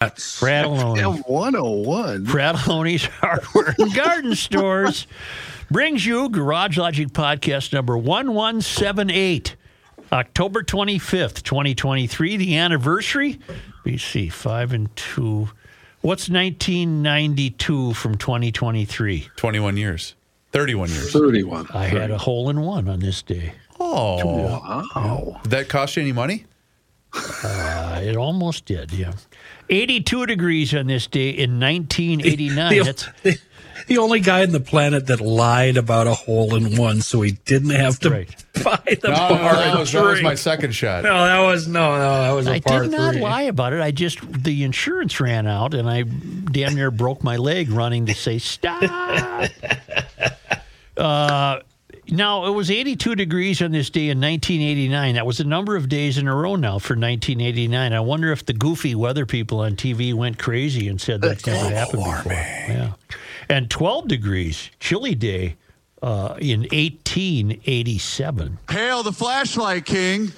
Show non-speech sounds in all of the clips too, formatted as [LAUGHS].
Fratelloni. F101. Fratelloni's Hardware and Garden [LAUGHS] Stores brings you Garage Logic Podcast number 1178, October 25th, 2023, the anniversary. BC 5 and 2. What's 1992 from 2023? 21 years. 31 years. 31. I had a hole in one on this day. Oh. Wow. Did that cost you any money? Uh, it almost did, yeah. 82 degrees on this day in 1989. [LAUGHS] The, That's the, the only guy on the planet that lied about a hole in one, so he didn't have to Right. buy the No, no, par no, that and was, that was my second shot. No, that was no, no, that was a I par did not three. lie about it. I just the insurance ran out, and I damn near broke my leg running to say stop. [LAUGHS] uh, now it was 82 degrees on this day in 1989. That was a number of days in a row now for 1989. I wonder if the goofy weather people on TV went crazy and said that's never happened before. Yeah, and 12 degrees, chilly day. Uh, in 1887. Hail the flashlight king.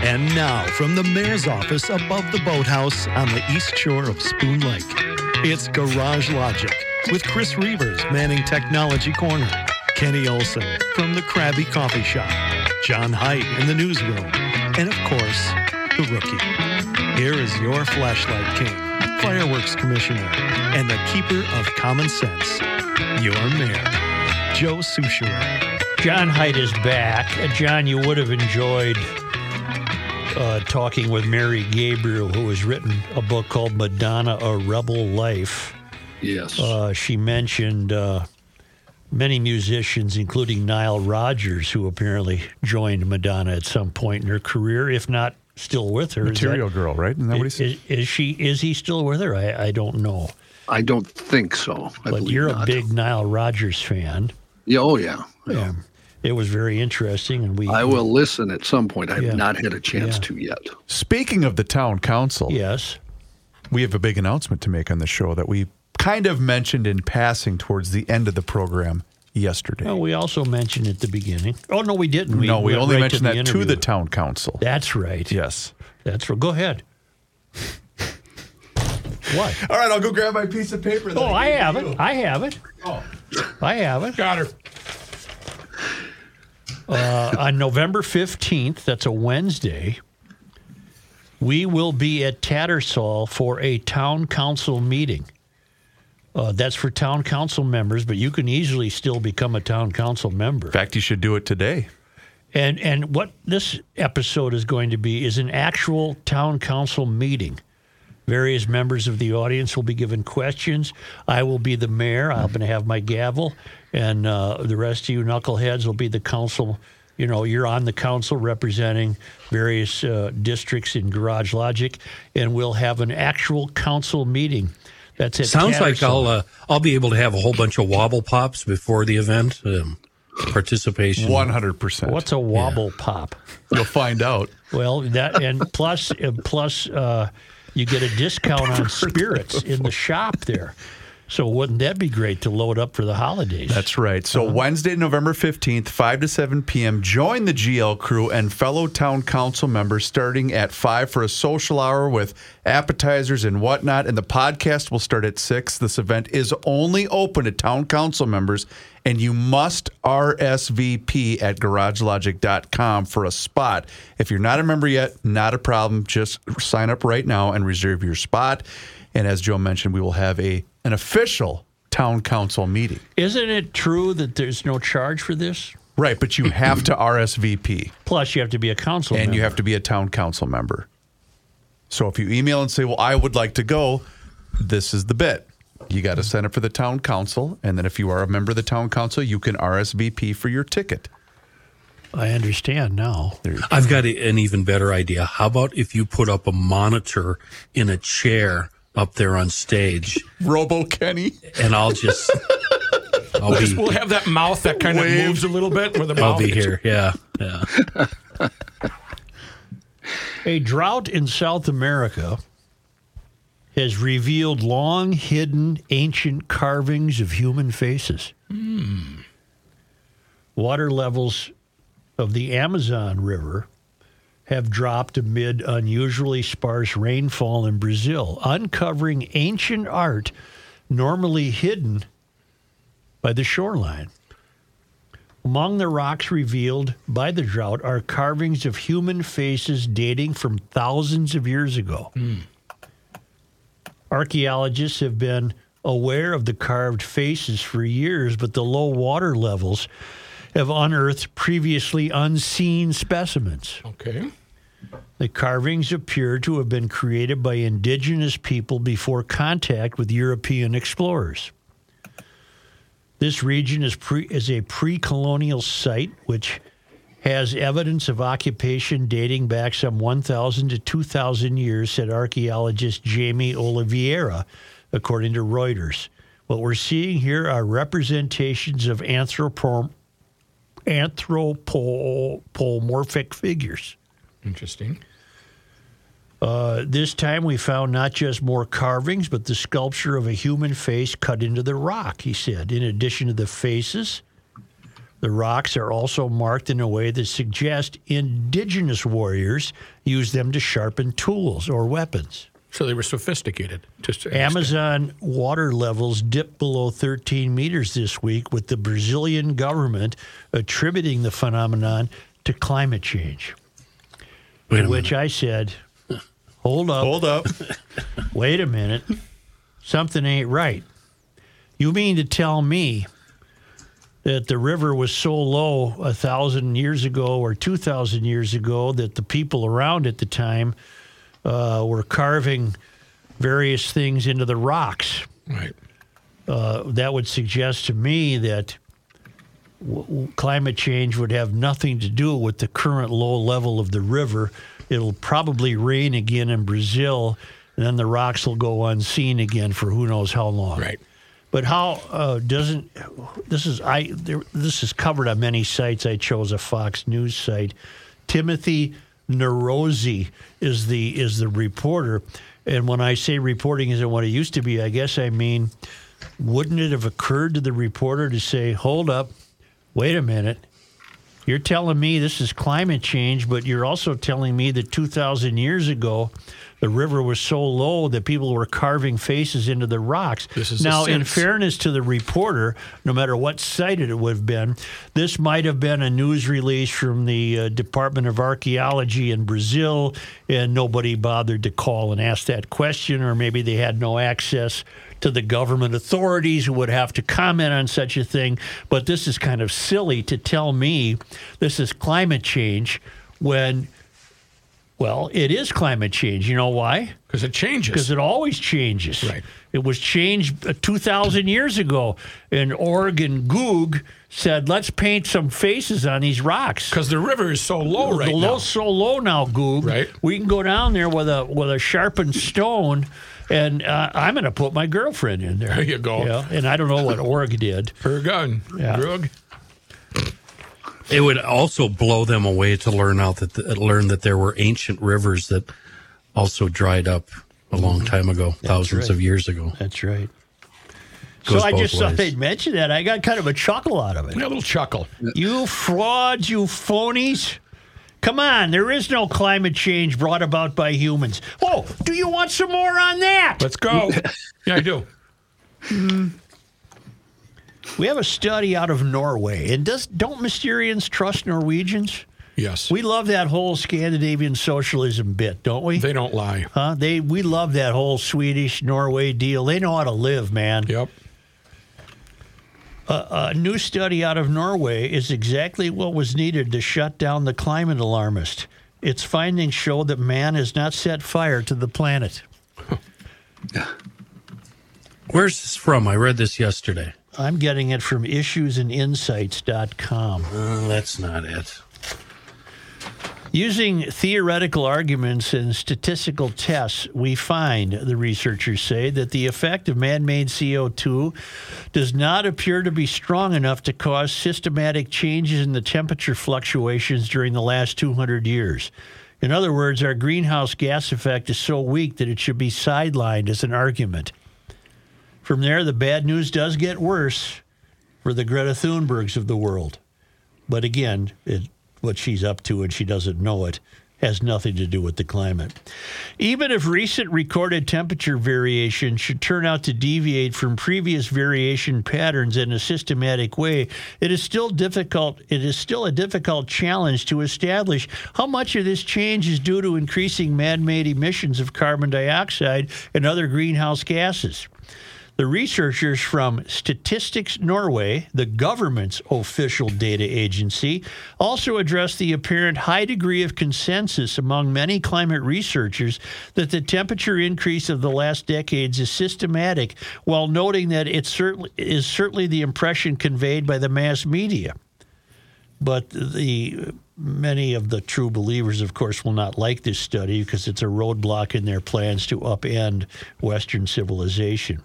And now, from the mayor's office above the boathouse on the east shore of Spoon Lake, it's Garage Logic with Chris Reuvers manning Technology Corner, Kenny Olson from the Krabby Coffee Shop, John Heidt in the newsroom, and of course, the rookie. Here is your flashlight king, fireworks commissioner, and the keeper of common sense, your mayor, Joe Soucheray. John Heidt is back. Uh, John, you would have enjoyed uh, talking with Mary Gabriel, who has written a book called Madonna, A Rebel Life. Yes. Uh, she mentioned uh, many musicians, including Nile Rodgers, who apparently joined Madonna at some point in her career, if not still with her. Is that- Material Girl, right? Isn't that what he said? is, is she? Is he still with her? I, I don't know. I don't think so. I But you're a not. big Nile Rodgers fan. Yeah, oh, yeah. Yeah. It was very interesting, and we. I will listen at some point. I have not had a chance Yeah. to yet. Speaking of the town council, Yes. we have a big announcement to make on the show that we kind of mentioned in passing towards the end of the program yesterday. Well, we also mentioned at the beginning. Oh no, we didn't. no, we only right mentioned the that to the town council. That's right. Yes. That's right. Go ahead. what? [LAUGHS] All right, I'll go grab my piece of paper. Oh, I gave have you. it. I have it. Oh. I have it. Got her. Uh, on November 15th, that's a Wednesday, we will be at Tattersall for a town council meeting. Uh, that's for town council members, but you can easily still become a town council member. In fact, you should do it today. And and what this episode is going to be is an actual town council meeting. Various members of the audience will be given questions. I will be the mayor. I'm going to have my gavel, and uh, the rest of you knuckleheads will be the council. You know, you're on the council representing various uh, districts in Garage Logic, and we'll have an actual council meeting. That's it. Sounds like I'll uh, I'll be able to have a whole bunch of wobble pops before the event. Um, participation. 100%. What's a wobble pop? You'll find out. Well, that and plus uh, plus uh, you get a discount on [LAUGHS] spirits in the shop there. So wouldn't that be great to load up for the holidays? That's right. So uh-huh. Wednesday, November 15th, 5 to 7 p.m., join the GL crew and fellow town council members starting at 5 for a social hour with appetizers and whatnot. And the podcast will start at 6. This event is only open to town council members, and you must RSVP at garagelogic.com for a spot. If you're not a member yet, not a problem. Just sign up right now and reserve your spot. And as Joe mentioned, we will have a an official town council meeting. Isn't it true that there's no charge for this? Right, but you have to RSVP Plus, you have to be a council and member. you have to be a town council member. So if you email and say, "Well, I would like to go," this is the bit. You got to sign up for the town council, and then if you are a member of the town council, you can RSVP for your ticket. I understand now. I've got an even better idea. How about if you put up a monitor in a chair up there on stage, Robo Kenny. and I'll just [LAUGHS] I'll be We'll have that mouth that kind of moves a little bit where the I'll mouth be here. Yeah, yeah. A drought in South America has revealed long hidden ancient carvings of human faces. Hmm. Water levels of the Amazon River have dropped amid unusually sparse rainfall in Brazil, uncovering ancient art normally hidden by the shoreline. Among the rocks revealed by the drought are carvings of human faces dating from thousands of years ago. Hmm. Archaeologists have been aware of the carved faces for years, but the low water levels have unearthed previously unseen specimens. Okay. The carvings appear to have been created by indigenous people before contact with European explorers. This region is, pre, is a pre colonial site which has evidence of occupation dating back some 1,000 to 2,000 years, said archaeologist Jamie Oliveira, according to Reuters. What we're seeing here are representations of anthropo- anthropomorphic figures. Interesting. Uh, this time we found not just more carvings, but the sculpture of a human face cut into the rock, he said. In addition to the faces, the rocks are also marked in a way that suggests indigenous warriors used them to sharpen tools or weapons. So they were sophisticated. To Amazon water levels dipped below 13 meters this week, with the Brazilian government attributing the phenomenon to climate change. Which minute. I said, hold up. Hold up. [LAUGHS] Wait a minute. Something ain't right. You mean to tell me that the river was so low a thousand years ago or two thousand years ago that the people around at the time uh, were carving various things into the rocks? Right. Uh, that would suggest to me that w- climate change would have nothing to do with the current low level of the river. It'll probably rain again in Brazil, and then the rocks will go unseen again for who knows how long. Right. But how uh, doesn't this is I there, this is covered on many sites. I chose a Fox News site. Timothy Nerozzi is the is the reporter, and when I say reporting isn't what it used to be, I guess I mean wouldn't it have occurred to the reporter to say, "Hold up, wait a minute." You're telling me this is climate change, but you're also telling me that 2,000 years ago, the river was so low that people were carving faces into the rocks. This is now, in fairness to the reporter, no matter what site it would have been, this might have been a news release from the uh, Department of Archaeology in Brazil, and nobody bothered to call and ask that question, or maybe they had no access to the government authorities who would have to comment on such a thing. But this is kind of silly to tell me this is climate change when, well, it is climate change. You know why? Because it changes. Because it always changes. Right. It was changed uh, 2,000 years ago. And Oregon Goog said, let's paint some faces on these rocks. Because the river is so low right the now. The low's so low now, Goog. Right. We can go down there with a with a sharpened stone, and uh, I'm going to put my girlfriend in there. There you go. Yeah, and I don't know what Org did. Her gun. Yeah. Drug. It would also blow them away to learn out that uh, learn that there were ancient rivers that also dried up a long mm-hmm. time ago, thousands right. of years ago. That's right. Goes so I both just thought ways. they'd mention that. I got kind of a chuckle out of it. Yeah, a little chuckle. You frauds, you phonies. Come on, there is no climate change brought about by humans. Oh, do you want some more on that? Let's go. [LAUGHS] yeah, I do. Hmm. We have a study out of Norway. And does don't Mysterians trust Norwegians? Yes. We love that whole Scandinavian socialism bit, don't we? they don't lie. huh? They we love that whole Swedish Norway deal. They know how to live, man. Yep. A new study out of Norway is exactly what was needed to shut down the climate alarmist. Its findings show that man has not set fire to the planet. [LAUGHS] Where's this from? I read this yesterday. I'm getting it from issuesandinsights.com. Uh, that's not it. Using theoretical arguments and statistical tests, we find, the researchers say, that the effect of man made CO2 does not appear to be strong enough to cause systematic changes in the temperature fluctuations during the last 200 years. In other words, our greenhouse gas effect is so weak that it should be sidelined as an argument. From there, the bad news does get worse for the Greta Thunbergs of the world. But again, it, what she's up to and she doesn't know it has nothing to do with the climate. Even if recent recorded temperature variation should turn out to deviate from previous variation patterns in a systematic way, it is still difficult it is still a difficult challenge to establish how much of this change is due to increasing man-made emissions of carbon dioxide and other greenhouse gases. The researchers from Statistics Norway, the government's official data agency, also addressed the apparent high degree of consensus among many climate researchers that the temperature increase of the last decades is systematic, while noting that it certainly is certainly the impression conveyed by the mass media. But the many of the true believers, of course, will not like this study because it's a roadblock in their plans to upend Western civilization.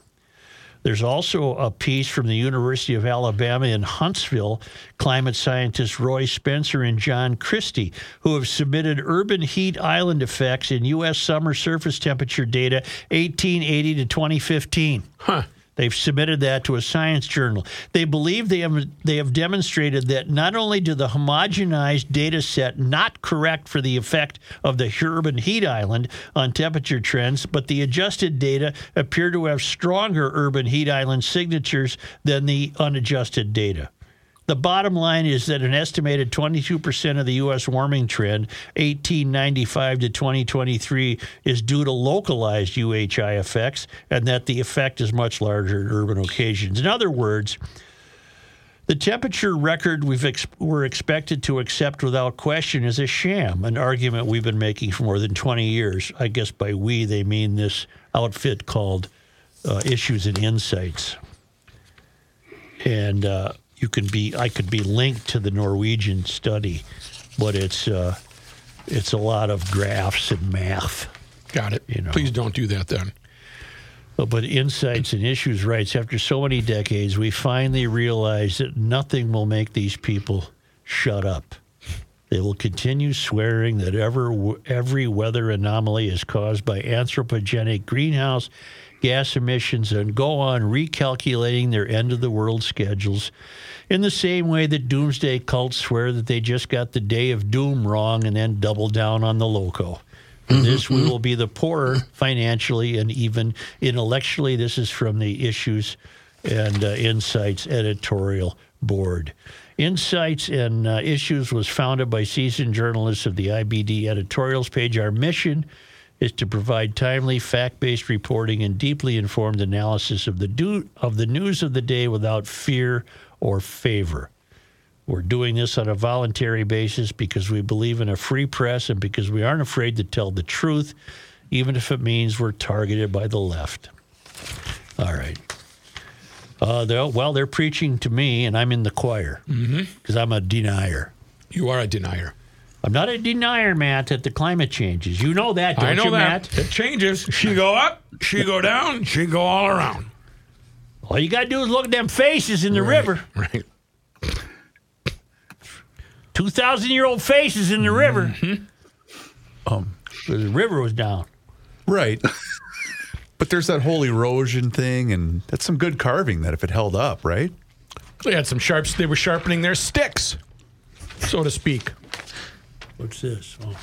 There's also a piece from the University of Alabama in Huntsville, climate scientists Roy Spencer and John Christy, who have submitted urban heat island effects in U.S. summer surface temperature data 1880 to 2015. Huh. They've submitted that to a science journal. They believe they have they have demonstrated that not only do the homogenized data set not correct for the effect of the urban heat island on temperature trends, but the adjusted data appear to have stronger urban heat island signatures than the unadjusted data. The bottom line is that an estimated 22% of the U.S. warming trend, 1895 to 2023, is due to localized UHI effects, and that the effect is much larger in urban occasions. In other words, the temperature record we've ex- we're expected to accept without question is a sham, an argument we've been making for more than 20 years. I guess by we, they mean this outfit called uh, Issues and Insights. And uh, you can be, I could be linked to the Norwegian study, but it's, uh, it's a lot of graphs and math. Got it. You know. Please don't do that then. But, Insights and Issues writes after so many decades, we finally realize that nothing will make these people shut up. They will continue swearing that ever, every weather anomaly is caused by anthropogenic greenhouse gas emissions and go on recalculating their end of the world schedules in the same way that doomsday cults swear that they just got the day of doom wrong and then double down on the loco. For this, we will be the poorer financially and even intellectually. This is from the Issues and uh, Insights editorial board. Insights and uh, Issues was founded by seasoned journalists of the IBD editorials page. Our mission is to provide timely, fact-based reporting and deeply informed analysis of the do- of the news of the day without fear or favor. We're doing this on a voluntary basis because we believe in a free press and because we aren't afraid to tell the truth, even if it means we're targeted by the left. All right. Uh, they're, well, they're preaching to me, and I'm in the choir because I'm a denier. You are a denier. I'm not a denier, Matt, that the climate changes. You know that, don't I know you, that. Matt? It changes. [LAUGHS] She go up, she go down, she go all around. All you got to do is look at them faces in the river. Right. 2,000 year old faces in the river. Mm-hmm. Um, The river was down. right. [LAUGHS] but there's that whole erosion thing, and that's some good carving that if it held up, right? They had some sharps. They were sharpening their sticks, so to speak. What's this? Oh.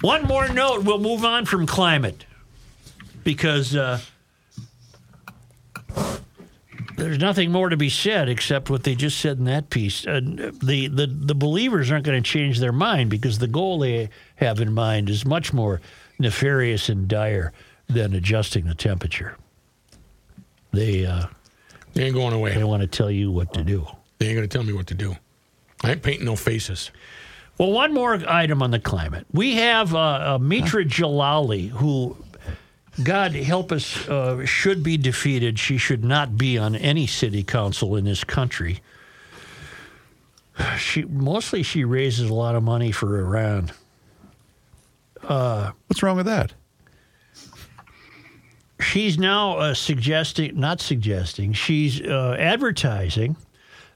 One more note. We'll move on from climate because uh, there's nothing more to be said except what they just said in that piece. Uh, the, the the believers aren't going to change their mind because the goal they have in mind is much more nefarious and dire than adjusting the temperature. They uh, They ain't going away. they want to tell you what to do. They ain't going to tell me what to do. I ain't painting no faces. Well, one more item on the climate. We have uh, uh, Mitra Jalali, who, God help us, uh, should be defeated. She should not be on any city council in this country. [SIGHS] She mostly she raises a lot of money for Iran. What's wrong with that? She's now uh, suggesting, not suggesting, she's uh, advertising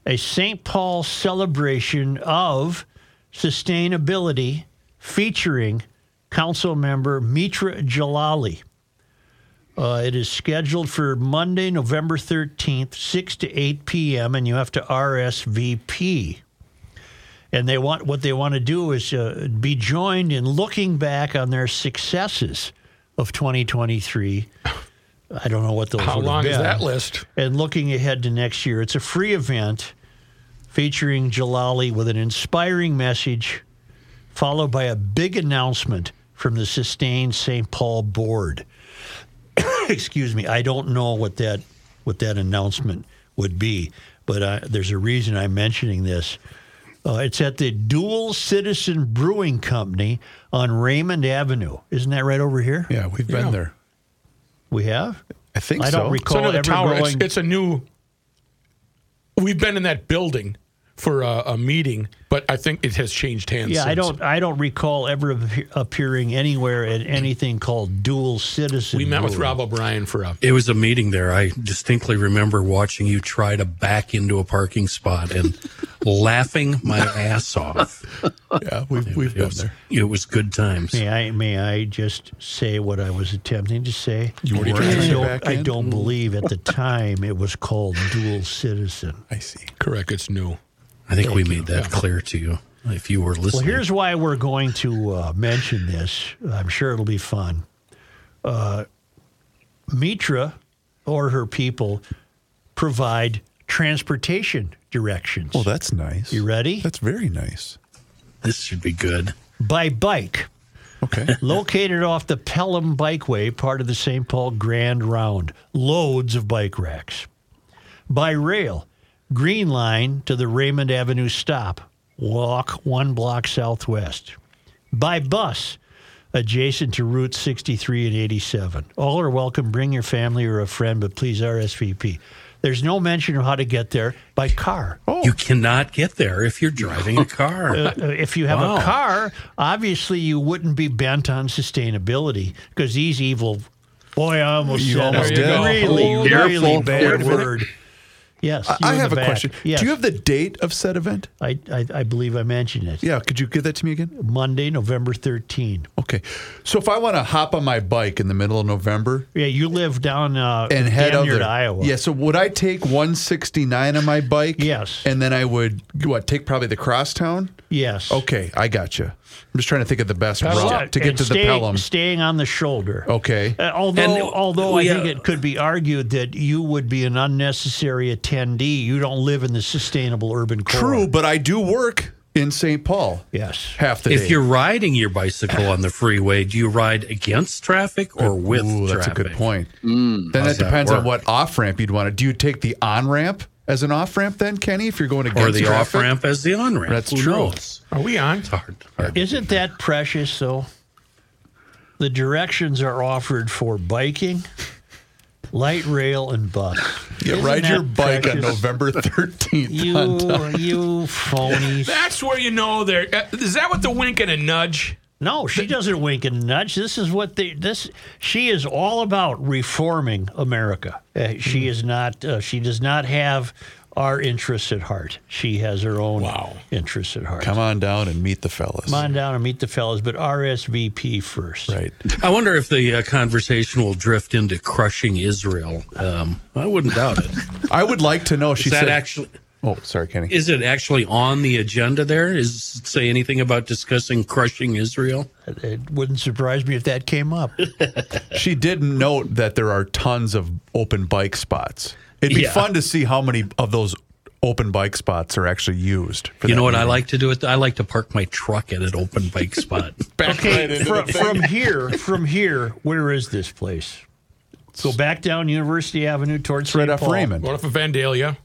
a St. Paul celebration of sustainability featuring council member Mitra Jalali. Uh, it is scheduled for Monday, November 13th, 6 to 8 p.m., and you have to RSVP. and they want what they want to do is uh, be joined in looking back on their successes of 2023. I don't know what those. How long is that list? And looking ahead to next year, it's a free event featuring Jalali with an inspiring message, followed by a big announcement from the Sustained St. Paul board. Excuse me, I don't know what that what that announcement would be, but uh, there's a reason I'm mentioning this. Uh, it's at the Dual Citizen Brewing Company on Raymond Avenue. Isn't that right over here? Yeah, we've been Yeah. there. We have. I think so. I so. don't It's recall under the ever tower. It's, it's a new. We've been in that building for a, a meeting, but I think it has changed hands. Yeah, I don't. I don't recall ever appearing anywhere at anything called dual citizen. We met with. Rob O'Brien for a. It was a meeting there. I distinctly remember watching you try to back into a parking spot and [LAUGHS] laughing my ass off. Yeah, we've, we've It been was, there. it was good times. May I? May I just say what I was attempting to say? You were I trying to don't, back I in? don't believe at the time it was called dual citizen. I see. Correct. It's new. I think we made that clear to you if you were listening. Well, here's why we're going to uh, mention this. I'm sure it'll be fun. Uh, Mitra or her people provide transportation directions. Well, that's nice. You ready? That's very nice. this should be good. by bike. Okay. [LAUGHS] Located off the Pelham Bikeway, part of the St. Paul Grand Round. Loads of bike racks. By rail, Green Line to the Raymond Avenue stop. Walk one block southwest. By bus, adjacent to Route 63 and 87. All are welcome. Bring your family or a friend, but please RSVP. There's no mention of how to get there by car. You cannot get there if you're driving a car. [LAUGHS] Uh, if you have Wow. a car, obviously you wouldn't be bent on sustainability because these evil. Boy, I almost You said almost did. really, Oh, really careful. bad word. Yes, I- I have a back. question. Yes, Do you have the date of said event? I, I, I believe I mentioned it. Yeah, could you give that to me again? Monday, November 13. Okay. So if I want to hop on my bike in the middle of November Yeah, you live down uh, and head out there, to Iowa. Yeah, so would I take 169 on my bike? Yes. And then I would what take probably the crosstown? Yes. Okay, I got you. I'm just trying to think of the best Uh, route to get and to the stay- Pelham. Staying on the shoulder. Okay. Uh, although, And, although I we, think uh, it could be argued that you would be an unnecessary attendee. You don't live in the sustainable urban core. True, but I do work in St. Paul Yes. half the day. if you're riding your bicycle on the freeway, do you ride against traffic or with Ooh, that's traffic? a good point. then that How's that depends on what off ramp you'd want to. Do you take the on ramp as an off ramp then, Kenny? If you're going against Or the off ramp as the on ramp. That's Who true. knows? Are we on? It's hard. hard. Isn't that precious, though? The directions are offered for biking, light rail, and bus. Yeah, Isn't ride your that bike on? November 13th. [LAUGHS] You, you phonies. That's where you know there. Uh, is that what the wink and a nudge? No, she doesn't wink and nudge. This is what they. This she is all about reforming America. Uh, she is not. Uh, she does not have our interests at heart. She has her own Wow. interests at heart. Come on down and meet the fellas. Come on down and meet the fellas, but RSVP first. Right. I wonder if the uh, conversation will drift into crushing Israel. Um, I wouldn't doubt it. I would like to know. She Is that said. actually? Oh, sorry, Kenny. Is it actually on the agenda? There is it say anything about discussing crushing Israel? It, it wouldn't surprise me if that came up. [LAUGHS] She did note that there are tons of open bike spots. It'd be Yeah. fun to see how many of those open bike spots are actually used. for You know what I like to do? It. I like to park my truck at an open bike spot. [LAUGHS] Okay, from, from here, from here, where is this place? Go back down University Avenue towards It's right St. off Paul, Raymond. What if a Vandalia?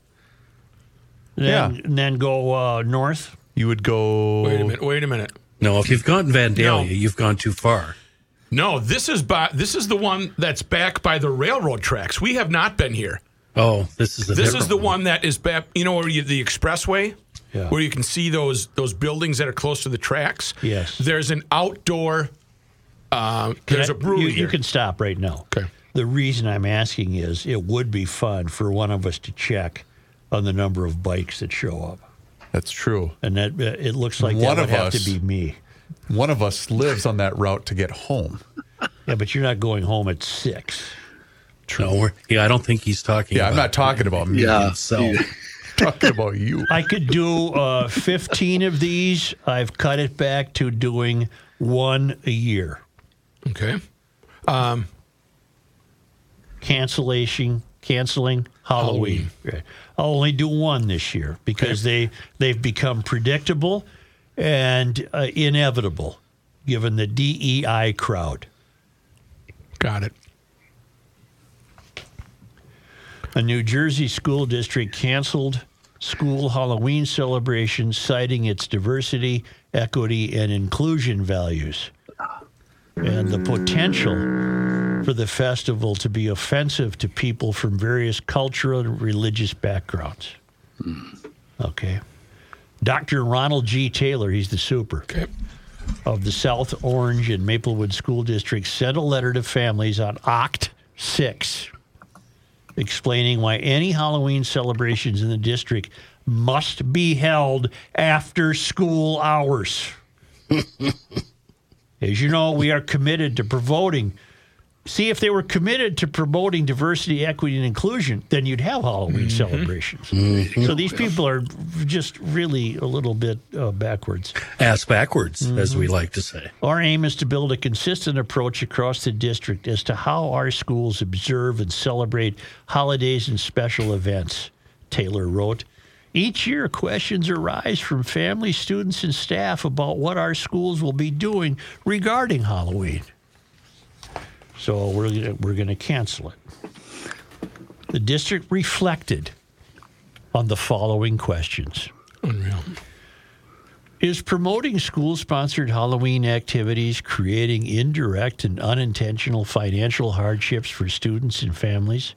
Then, Yeah. and then go uh, north. You would go. Wait a minute. Wait a minute. No, if you've gone Vandalia, No. you've gone too far. No, this is by this is the one that's back by the railroad tracks. We have not been here. Oh, this is a This is the one that is back. You know where you, the expressway, Yeah. where you can see those those buildings that are close to the tracks. Yes. There's an outdoor. Uh, there's I- a brewery. You, you can stop right now. Okay. The reason I'm asking is it would be fun for one of us to check on the number of bikes that show up, That's true. and that uh, it looks like One that would of have us- to be me. One of us lives on that route to get home. Yeah, but you're not going home at six. No, yeah, I don't think he's talking. Yeah, I'm not talking about me. Yeah. so. [LAUGHS] Talking about you. I could do uh, 15 of these. I've cut it back to doing one a year. Okay. Um, Cancellation, canceling Halloween. Right. I'll only do one this year because they they've become predictable and uh, inevitable, given the DEI crowd. Got it. A New Jersey school district canceled school Halloween celebrations, citing its diversity, equity, and inclusion values, and the potential for the festival to be offensive to people from various cultural and religious backgrounds. Hmm. Okay. Dr. Ronald G. Taylor, he's the super Okay. of the South Orange and Maplewood School District sent a letter to families on Oct 6 explaining why any Halloween celebrations in the district must be held after school hours. [LAUGHS] As you know, we are committed to promoting. See, if they were committed to promoting diversity, equity, and inclusion, then you'd have Halloween mm-hmm. celebrations. Mm-hmm. So these people are just really a little bit uh, backwards. Ass backwards, as we mm-hmm. like to say. Our aim is to build a consistent approach across the district as to how our schools observe and celebrate holidays and special events, Taylor wrote. Each year, questions arise from families, students, and staff about what our schools will be doing regarding Halloween. So we're gonna, we're going to cancel it. The district reflected on the following questions. Unreal. Is promoting school sponsored Halloween activities creating indirect and unintentional financial hardships for students and families?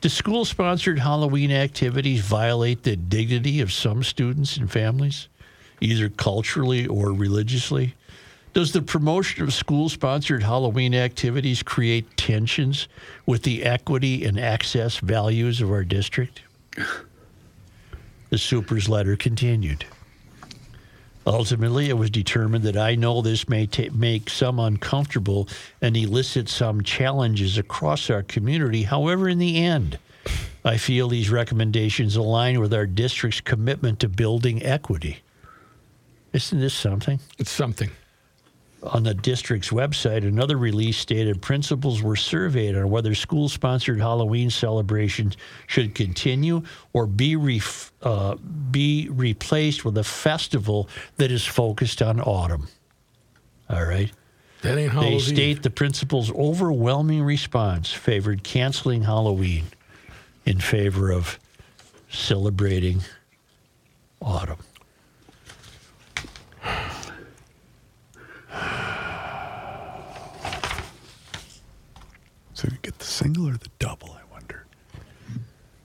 Do school sponsored Halloween activities violate the dignity of some students and families, either culturally or religiously? Does the promotion of school sponsored Halloween activities create tensions with the equity and access values of our district? The super's letter continued. Ultimately, it was determined that I know this may ta- make some uncomfortable and elicit some challenges across our community. However, in the end, I feel these recommendations align with our district's commitment to building equity. Isn't this something? It's something. On the district's website, another release stated principals were surveyed on whether school sponsored Halloween celebrations should continue or be, ref- uh, be replaced with a festival that is focused on autumn. All right. That ain't They state the principal's overwhelming response favored canceling Halloween in favor of celebrating autumn. [SIGHS] So you get the single or the double, I wonder.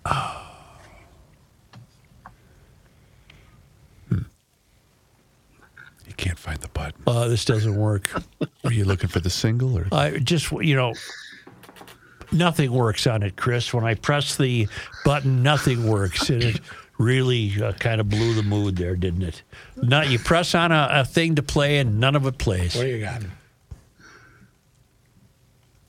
[SIGHS] Hmm. You can't find the button. Uh, this doesn't work. Are you looking for the single or? I just, you know, nothing works on it, Chris. When I press the button, nothing works. And it really uh, kind of blew the mood there, didn't it? Not you press on a, a thing to play and none of it plays. What do you got?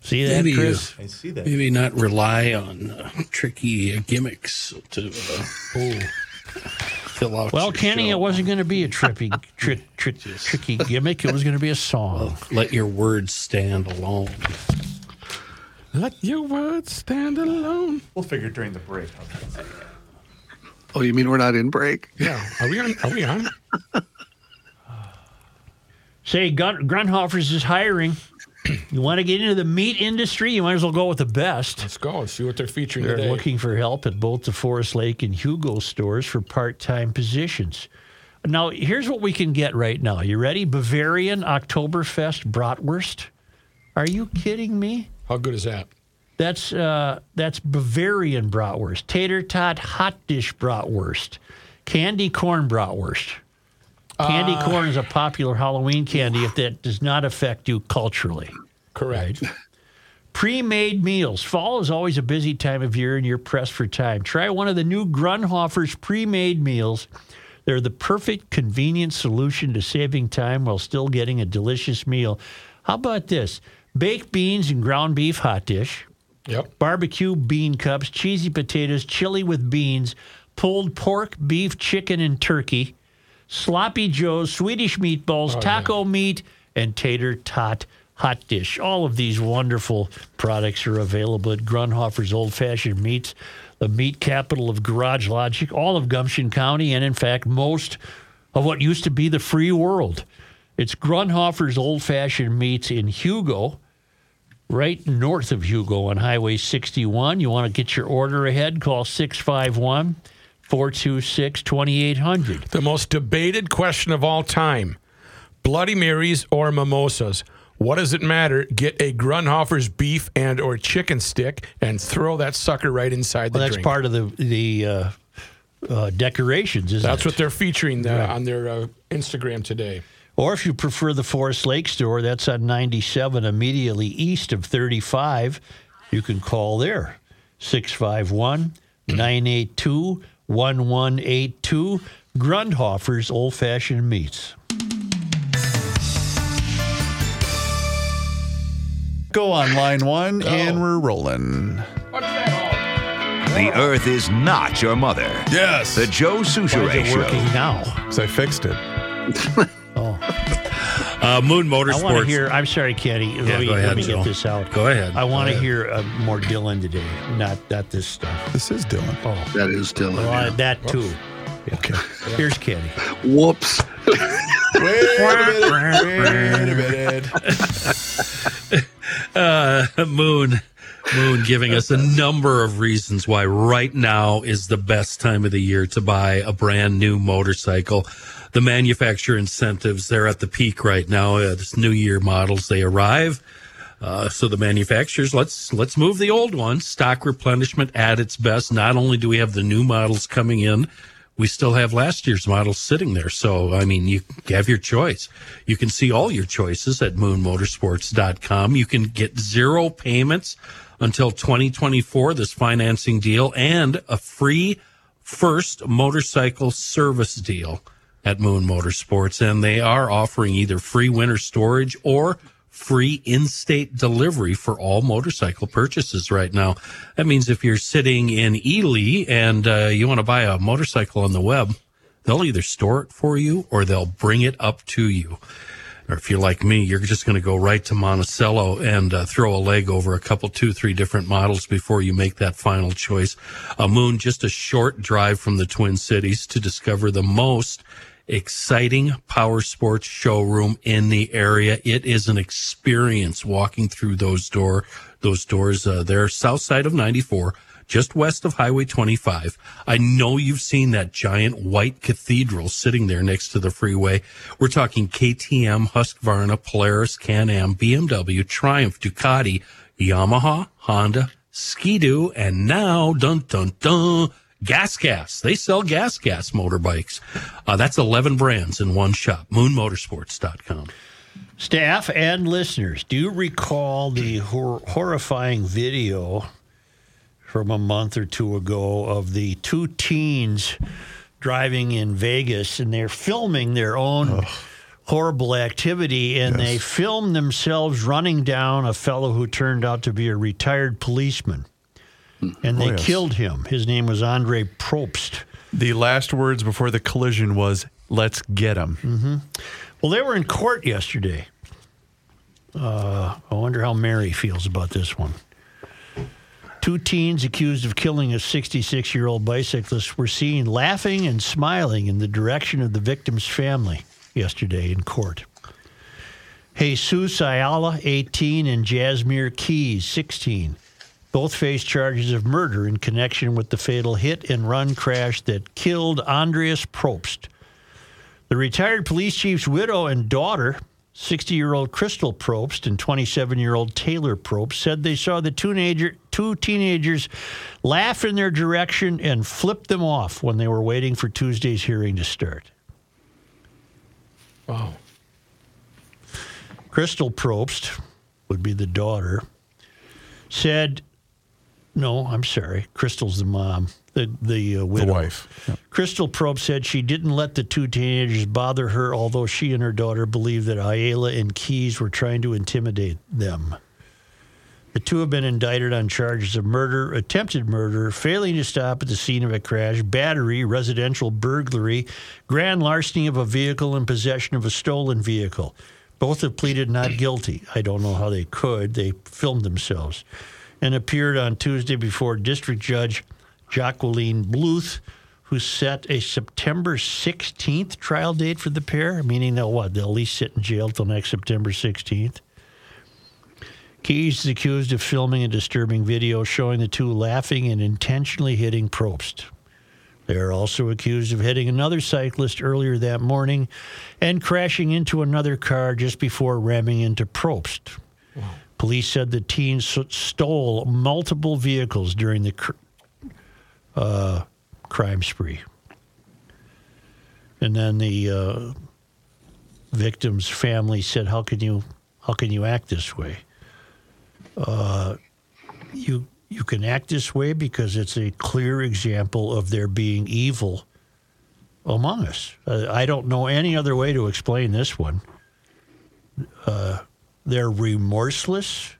See that, Maybe, Chris? I see that. Maybe not rely on uh, tricky uh, gimmicks to uh, fill out. Well, your Kenny, show. it wasn't going to be a trippy, tri- tri- tricky gimmick. It was going to be a song. Let your words stand alone. Let your words stand alone. We'll figure during the break. Oh, you mean we're not in break? Yeah. Are we on? Are we on? [SIGHS] Say, Gun- Grundhofers is hiring. [CLEARS THROAT] You want to get into the meat industry? You might as well go with the best. Let's go. Let's see what they're featuring They're today. looking for help at both the Forest Lake and Hugo stores for part time positions. Now, here's what we can get right now. You ready? Bavarian Oktoberfest bratwurst. Are you kidding me? How good is that? That's uh, that's Bavarian bratwurst, tater tot hot dish bratwurst, candy corn bratwurst. Candy corn is a popular Halloween candy if that does not affect you culturally. Correct. Pre-made meals. Fall is always a busy time of year and you're pressed for time. Try one of the new Grundhofer's pre-made meals. They're the perfect convenient solution to saving time while still getting a delicious meal. How about this? Baked beans and ground beef hot dish, Yep. barbecue bean cups, cheesy potatoes, chili with beans, pulled pork, beef, chicken, and turkey, sloppy joes, Swedish meatballs, oh, taco meat, and tater tot hot dish. All of these wonderful products are available at Grundhofer's Old Fashioned Meats, the meat capital of Garage Logic, all of Gumption County, and in fact, most of what used to be the free world. It's Grundhofer's Old Fashioned Meats in Hugo, right north of Hugo on Highway 61. You want to get your order ahead? Call 651 426 2800. The most debated question of all time Bloody Marys or mimosas? What does it matter? Get a Grundhofer's beef and or chicken stick and throw that sucker right inside the Well, that's drink. part of the the uh, uh, decorations, isn't That's it? what they're featuring uh, on their uh, Instagram today. Or if you prefer the Forest Lake store, that's on 97 immediately east of 35. You can call there 651 982 1182. Grundhofer's Old Fashioned Meats. Go on line one, and we're rolling. The Earth is not your mother. Yes. The Joe Why Soucheray is working Show. now? So I fixed it. [LAUGHS] Uh, Moon I want to hear. I'm sorry, Kenny. let me, go ahead, let me get this out. Go ahead. I want to hear uh, more Dylan today, not not this stuff. This is Dylan. Oh, That is Dylan. well, yeah. that too. Okay. Here's Kenny. Whoops. [LAUGHS] Wait a minute. Wait a minute. [LAUGHS] Moon. Moon giving us a number of reasons why right now is the best time of the year to buy a brand new motorcycle. The manufacturer incentives, they're at the peak right now. Uh, this new year models, they arrive. Uh, so the manufacturers, let's let's move the old ones. Stock replenishment at its best. Not only do we have the new models coming in, we still have last year's models sitting there. So, I mean, you have your choice. You can see all your choices at moonmotorsports.com. You can get zero payments until 2024, this financing deal, and a free first motorcycle service deal at Moon Motorsports. And they are offering either free winter storage or free in-state delivery for all motorcycle purchases right now. That means if you're sitting in Ely and uh, you want to buy a motorcycle on the web, they'll either store it for you or they'll bring it up to you. Or if you're like me, you're just going to go right to Monticello and uh, throw a leg over a couple, two, three different models before you make that final choice. A moon, just a short drive from the Twin Cities to discover the most exciting power sports showroom in the area. It is an experience walking through those door, those doors. Uh, south side of 94 just west of Highway 25. I know you've seen that giant white cathedral sitting there next to the freeway. We're talking KTM, Husqvarna, Polaris, Can-Am, BMW, Triumph, Ducati, Yamaha, Honda, Ski-Doo, and now, dun dun dun, Gas Gas. They sell Gas Gas motorbikes. Uh, that's 11 brands in one shop. MoonMotorsports.com. Staff and listeners, do you recall the hor- horrifying video from a month or two ago of the two teens driving in Vegas and they're filming their own horrible activity and they filmed themselves running down a fellow who turned out to be a retired policeman. And they yes. killed him. His name was Andre Probst. The last words before the collision was, let's get him. Well, they were in court yesterday. Uh, I wonder how Mary feels about this one. Two teens accused of killing a 66 year old bicyclist were seen laughing and smiling in the direction of the victim's family yesterday in court. Jesus Ayala, 18, and Jasmine Keys, 16, both face charges of murder in connection with the fatal hit and run crash that killed Andreas Probst. The retired police chief's widow and daughter, 60 year old Crystal Probst and 27 year old Taylor Probst, said they saw the teenager, two teenagers laugh in their direction and flip them off when they were waiting for Tuesday's hearing to start. Wow. Crystal Probst would be the daughter, said, No, I'm sorry. Crystal's the mom, the, the uh, The widow. wife. Crystal Probst said she didn't let the two teenagers bother her, although she and her daughter believed that Ayala and Keys were trying to intimidate them. The two have been indicted on charges of murder, attempted murder, failing to stop at the scene of a crash, battery, residential burglary, grand larceny of a vehicle, and possession of a stolen vehicle. Both have pleaded not guilty. I don't know how they could. They filmed themselves and appeared on Tuesday before District Judge Jacqueline Bluth, who set a September 16th trial date for the pair, meaning they'll what? They'll at least sit in jail till next September 16th. Keys is accused of filming a disturbing video showing the two laughing and intentionally hitting Probst. They are also accused of hitting another cyclist earlier that morning and crashing into another car just before ramming into Probst. Police said the teens stole multiple vehicles during the uh, crime spree. And then the uh, victim's family said, "How can you, how can you act this way? Uh, you you can act this way because it's a clear example of there being evil among us. Uh, I don't know any other way to explain this one. Uh, they're remorseless.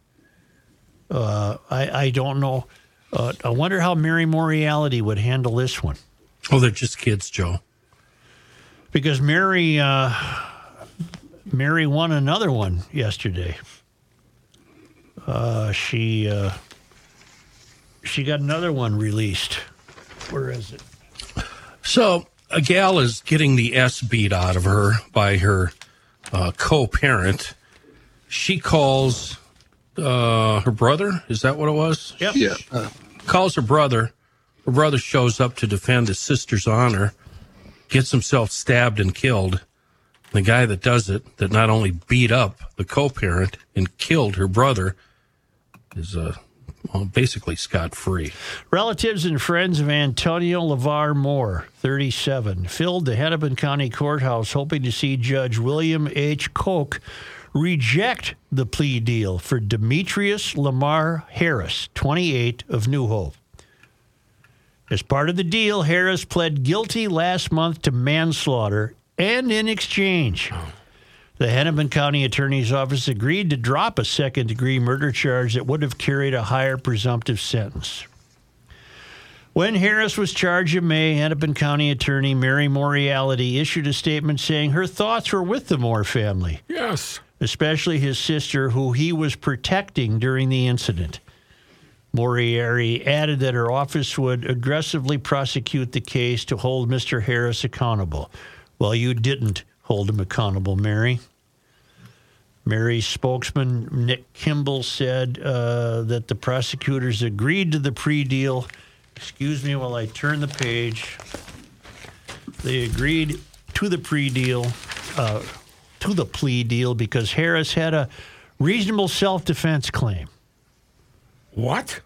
Uh, I, I don't know. Uh, I wonder how Mary Moriarty would handle this one Oh, they're just kids, Joe. because Mary uh, Mary won another one yesterday. Uh, she uh, she got another one released. Where is it? So a gal is getting the S beat out of her by her uh, co-parent. She calls uh, her brother. Is that what it was? Yep. Yeah. Uh, Calls her brother. Her brother shows up to defend his sister's honor. Gets himself stabbed and killed. The guy that does it, that not only beat up the co-parent and killed her brother, is uh, well, basically scot free. Relatives and friends of Antonio LeVar Moore, 37, filled the Hennepin County Courthouse hoping to see Judge William H. Koch reject the plea deal for Demetrius Lamar Harris, 28, of New Hope. As part of the deal, Harris pled guilty last month to manslaughter, and in exchange, the Hennepin County Attorney's Office agreed to drop a second degree murder charge that would have carried a higher presumptive sentence. When Harris was charged in May, Hennepin County Attorney Mary Moriarty issued a statement saying her thoughts were with the Moore family, Yes. Especially his sister, who he was protecting during the incident. Moriarty added that her office would aggressively prosecute the case to hold Mr. Harris accountable. Well, you didn't hold him accountable, Mary. Mary's spokesman, Nick Kimball, said uh, that the prosecutors agreed to the pre deal. Excuse me while I turn the page. They agreed to the pre deal, uh, to the plea deal, because Harris had a reasonable self defense claim. What?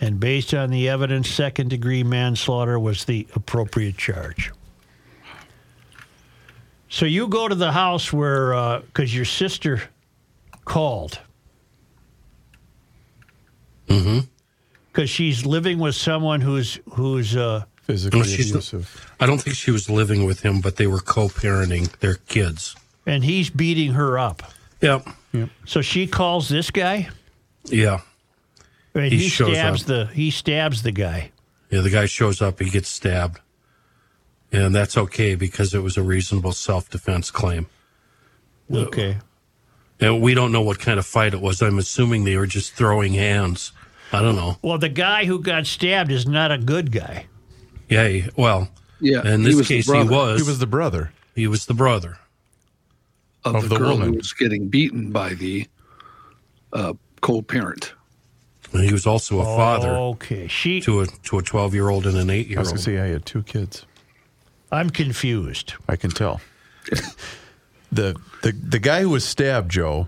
And based on the evidence, second degree manslaughter was the appropriate charge. So you go to the house where, because your sister called. Mm-hmm. Because she's living with someone who's who's uh, Physically No, abusive. I don't think she was living with him, but they were co-parenting their kids. And he's beating her up. Yep. So she calls this guy, Yeah. and He he, shows stabs up. the he stabs the guy. Yeah. The guy shows up, he gets stabbed. And that's okay because it was a reasonable self-defense claim. Okay. And we don't know what kind of fight it was. I'm assuming they were just throwing hands. I don't know. Well, the guy who got stabbed is not a good guy. Yeah. he- well, yeah. in this was case, he was. He was the brother. He was the brother. Of, of the, the girl woman. who was getting beaten by the uh, co-parent. And he was also a father Okay. She. to a to a 12 year old and an eight year old. I was gonna say I had two kids. I'm confused. I can tell. [LAUGHS] the the the guy who was stabbed, Joe.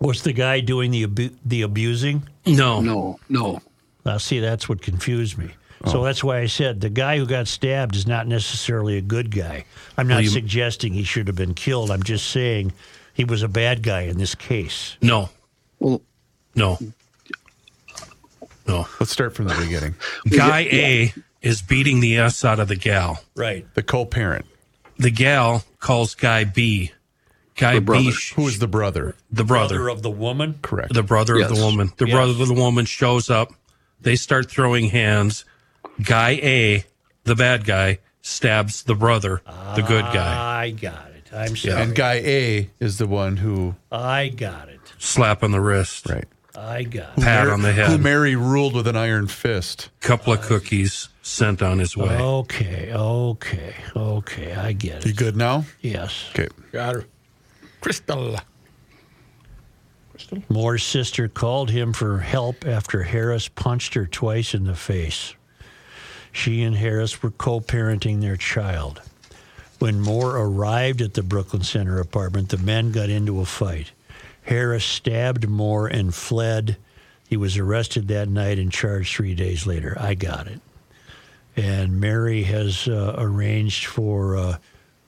Was the guy doing the abu- the abusing? No. No, no. Now, see, that's what confused me. So Oh. that's why I said the guy who got stabbed is not necessarily a good guy. I'm not Well, you- suggesting he should have been killed. I'm just saying he was a bad guy in this case. No. Well, No. No. Let's start from the beginning. [LAUGHS] Guy A is beating the S out of the gal. Right. The co-parent. The gal calls guy B Guy The brother. Who is the brother? the brother, Brother of the woman. Correct. the brother of the woman. The Yes. brother of the woman shows up. They start throwing hands. Guy A, the bad guy, stabs the brother, the good guy, I got it. I'm sorry. and guy A is the one who I got it. slap on the wrist, right I got it. pat on the who head, Mary ruled with an iron fist. couple of cookies sent on his way. Okay, okay, okay. I get You it. good now? Yes. Okay. Got her. Crystal. Crystal. Moore's sister called him for help after Harris punched her twice in the face. She and Harris were co parenting their child. When Moore arrived at the Brooklyn Center apartment, the men got into a fight. Harris stabbed Moore and fled. He was arrested that night and charged three days later. I got it. And Mary has uh, arranged for, uh,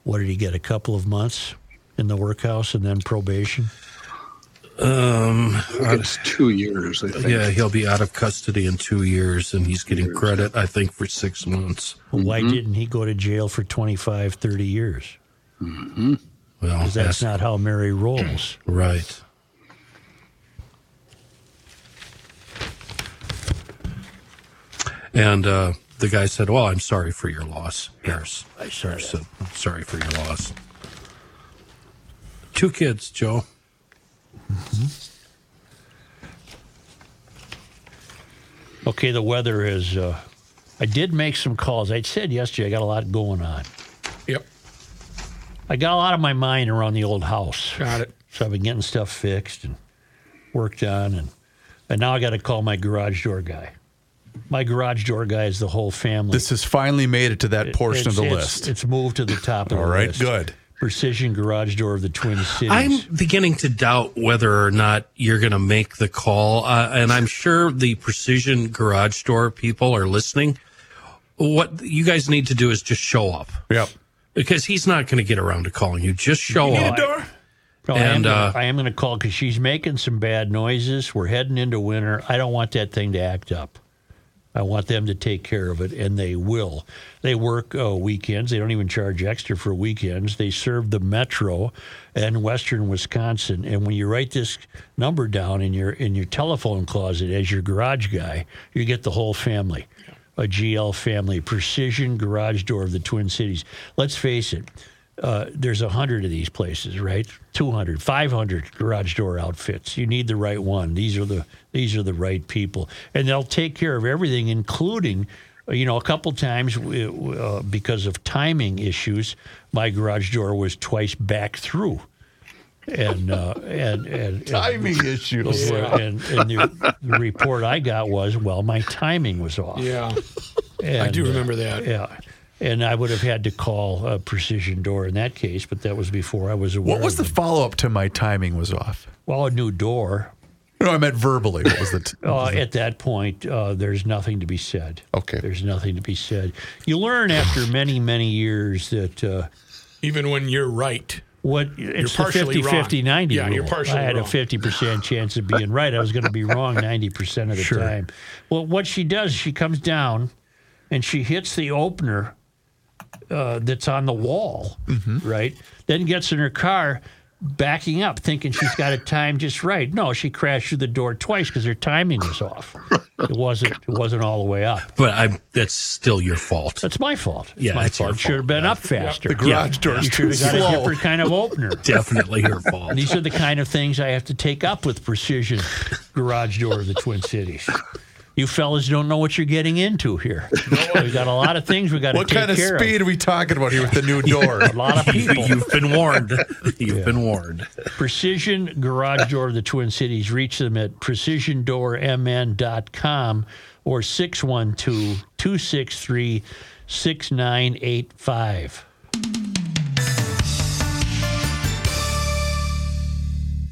what did he get, a couple of months in the workhouse and then probation? Um, I think it's two years. I think. yeah, he'll be out of custody in two years, and he's getting credit, I think, for six months. Why didn't he go to jail for 25, 30 years? Well, Because that's not how Mary rolls. right. And uh, the guy said, "Well, I'm sorry for your loss, Harris." I saw Harris that. said, "I'm sorry for your loss." Two kids, Joe. Okay, the weather is. Uh, I did make some calls. I said yesterday I got a lot going on. Yep. I got a lot of my mind around the old house. Got it. So I've been getting stuff fixed and worked on, and and now I got to call my garage door guy. My garage door guy is the whole family. This has finally made it to that portion of the it's- list. It's moved to the top of All the right, list. All right, good. Precision Garage Door of the Twin Cities. I'm beginning to doubt whether or not you're going to make the call, uh, and I'm sure the Precision Garage Door people are listening. What you guys need to do is just show up Yep. because he's not going to get around to calling you. Just show Need a up. door? No, I am And, gonna- uh, I am going to call because she's making some bad noises. We're heading into winter. I don't want that thing to act up. I want them to take care of it, and they will. They work uh, weekends. They don't even charge extra for weekends. They serve the metro and western Wisconsin. And when you write this number down in your in your telephone closet as your garage guy, you get the whole family. A GL family, precision garage door of the Twin Cities. Let's face it, uh, there's a hundred of these places, right? 200, 500 garage door outfits. You need the right one. These are the these are the right people, and they'll take care of everything, including, uh, you know, a couple times uh, because of timing issues, my garage door was twice back through, and uh, and, and, and [LAUGHS] Timing issues. and, and the, the report I got was, well, my timing was off. Yeah. I And, do uh, remember that. yeah. And I would have had to call a precision door in that case, but that was before I was aware. What was the of them. follow up to my timing was off? well, a new door. No, I meant verbally. What was the? T- [LAUGHS] Uh, at that point, uh, there's nothing to be said. Okay. There's nothing to be said. You learn after [SIGHS] many, many years that uh, Even when you're right. what it's the partially 50 wrong. 50 90 Yeah, you're rule. partially I had wrong. a 50% chance of being right. I was going to be wrong [LAUGHS] 90% of the Sure. time. Well, what she does, she comes down and she hits the opener uh, that's on the wall, Mm-hmm. right? Then gets in her car, backing up, thinking she's got it timed just right. No, she crashed through the door twice because her timing was off. [LAUGHS] It wasn't. It wasn't all the way up. But I, that's still your fault. That's my fault. It's Yeah, my it's fault. Should have been up faster. the garage door You should too have got a different kind of opener. [LAUGHS] Definitely your [LAUGHS] fault. These are the kind of things I have to take up with precision garage door of the Twin Cities. You fellas don't know what you're getting into here. [LAUGHS] We've got a lot of things we got to do. what kind of care speed are we talking about here with the new [LAUGHS] door? A lot of people. You've been warned. [LAUGHS] You've been warned. Precision Garage Door of the Twin Cities. Reach them at precisiondoormn.com or 612 263 6985.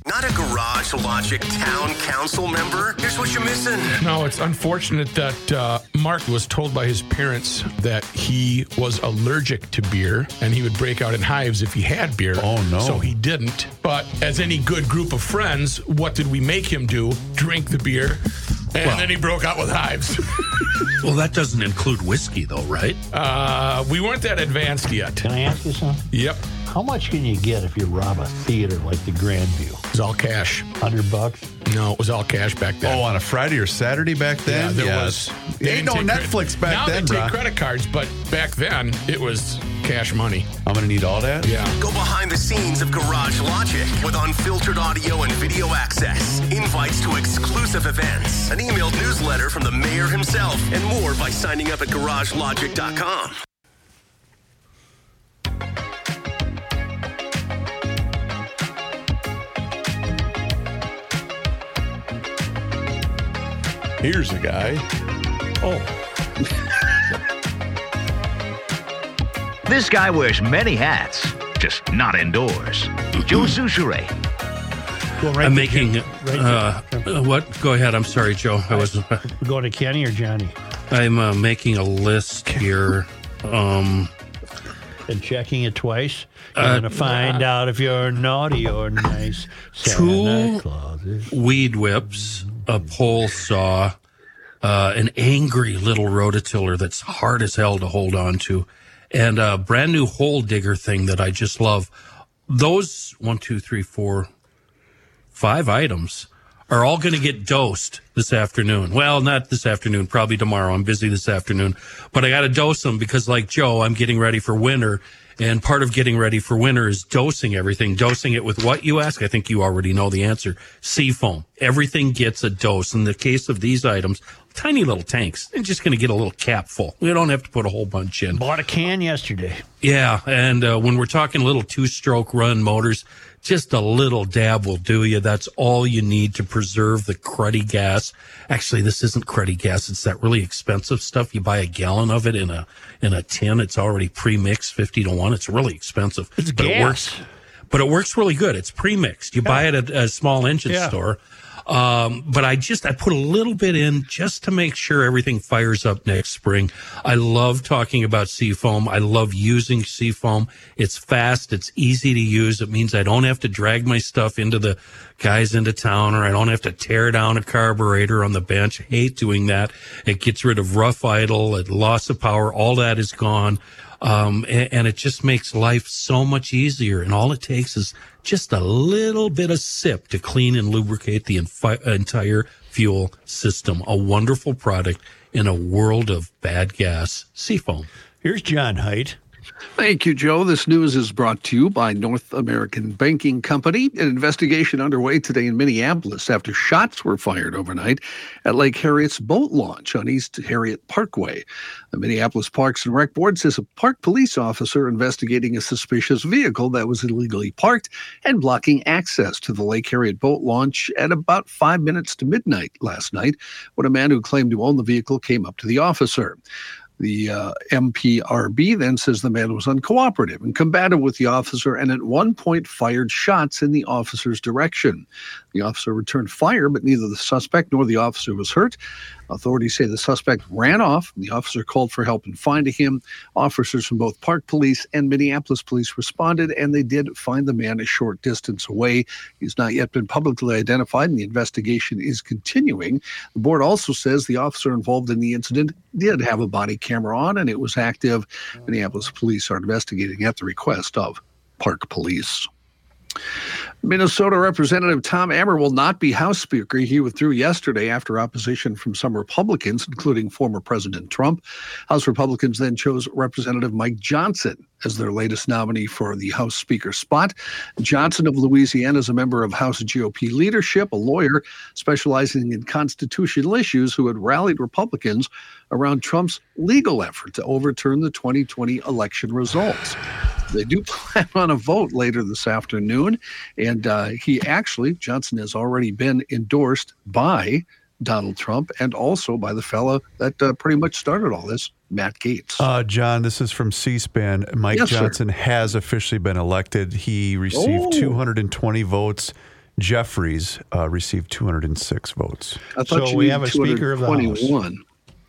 Not a Garage Logic Town Council member? Here's what you're missing. No, it's unfortunate that uh, Mark was told by his parents that he was allergic to beer and he would break out in hives if he had beer. Oh, no. So he didn't. But as any good group of friends, what did we make him do? Drink the beer. And then he broke out with hives. [LAUGHS] Well, that doesn't include whiskey, though, right? uh, we weren't that advanced yet. Can I ask you something? Yep. How much can you get if you rob a theater like the Grandview? It was all cash. Hundred bucks. No, it was all cash back then. Oh, on a Friday or Saturday back then? yeah, there Yes. was. There ain't no Netflix credit. back now then, they bro. take credit cards, but back then it was cash money. I'm going to need all that? Yeah. Go behind the scenes of Garage Logic with unfiltered audio and video access, invites to exclusive events, an emailed newsletter from the mayor himself, and more by signing up at garagelogic.com. Here's a guy. Oh, [LAUGHS] This guy wears many hats, just not indoors. Joe Soucheray. go right I'm making. Right Uh, uh, what? Go ahead. I'm sorry, Joe. I was. We're going to Kenny or Johnny I'm uh, making a list here. Um, and checking it twice. You're Uh, going to find out if you're naughty or nice. Santa Two- Claus is- weed whips, a pole saw, uh, an angry little rototiller that's hard as hell to hold on to, and a brand new hole digger thing that I just love. Those one, two, three, four, five items are all going to get dosed this afternoon. Well, not this afternoon, probably tomorrow. I'm busy this afternoon, but I got to dose them because, like Joe, I'm getting ready for winter. And part of getting ready for winter is dosing everything, dosing it with what you ask. I think you already know the answer. Seafoam. Everything gets a dose. In the case of these items, tiny little tanks, they're just going to get a little cap full. We don't have to put a whole bunch in. Bought a can yesterday. Yeah, and uh, when we're talking little two-stroke run motors, just a little dab will do you. That's all you need to preserve the cruddy gas. Actually, this isn't cruddy gas; it's that really expensive stuff. You buy a gallon of it in a in a tin. It's already pre-mixed, fifty to one. It's really expensive. It's but gas. it works. But it works really good. It's pre-mixed. You buy it at a small engine Yeah. store. Um, but I just I put a little bit in just to make sure everything fires up next spring. I love talking about seafoam. I love using seafoam. It's fast. It's easy to use. It means I don't have to drag my stuff into the guys into town, or I don't have to tear down a carburetor on the bench. I hate doing that. It gets rid of rough idle, loss of power. All that is gone. Um, and, and it just makes life so much easier. And all it takes is just a little bit of sip to clean and lubricate the infi- entire fuel system. A wonderful product in a world of bad gas. Seafoam. Here's John Heidt. Thank you, Joe. This news is brought to you by North American Banking Company. An investigation underway today in Minneapolis after shots were fired overnight at Lake Harriet's boat launch on East Harriet Parkway. The Minneapolis Parks and Rec Board says a park police officer investigating a suspicious vehicle that was illegally parked and blocking access to the Lake Harriet boat launch at about five minutes to midnight last night when a man who claimed to own the vehicle came up to the officer. The uh, MPRB then says the man was uncooperative and combative with the officer and at one point fired shots in the officer's direction. The officer returned fire, but neither the suspect nor the officer was hurt. Authorities say the suspect ran off. The officer called for help in finding him. Officers from both Park Police and Minneapolis Police responded, and they did find the man a short distance away. He's not yet been publicly identified, and the investigation is continuing. The board also says the officer involved in the incident did have a body camera on, and it was active. Mm. Minneapolis Police are investigating at the request of Park Police. Minnesota Representative Tom Emmer will not be House Speaker. He withdrew yesterday after opposition from some Republicans, including former President Trump. House Republicans then chose Representative Mike Johnson as their latest nominee for the House Speaker spot. Johnson of Louisiana is a member of House GOP leadership, a lawyer specializing in constitutional issues who had rallied Republicans around Trump's legal effort to overturn the 2020 election results. They do [LAUGHS] plan on a vote later this afternoon. And uh, he actually, Johnson has already been endorsed by Donald Trump and also by the fellow that uh, pretty much started all this, Matt Gaetz. Uh, John, this is from C SPAN. Mike Yes, sir. Johnson has officially been elected. He received Oh. 220 votes. Jeffries uh, received 206 votes. I thought so you we have a Speaker of the House.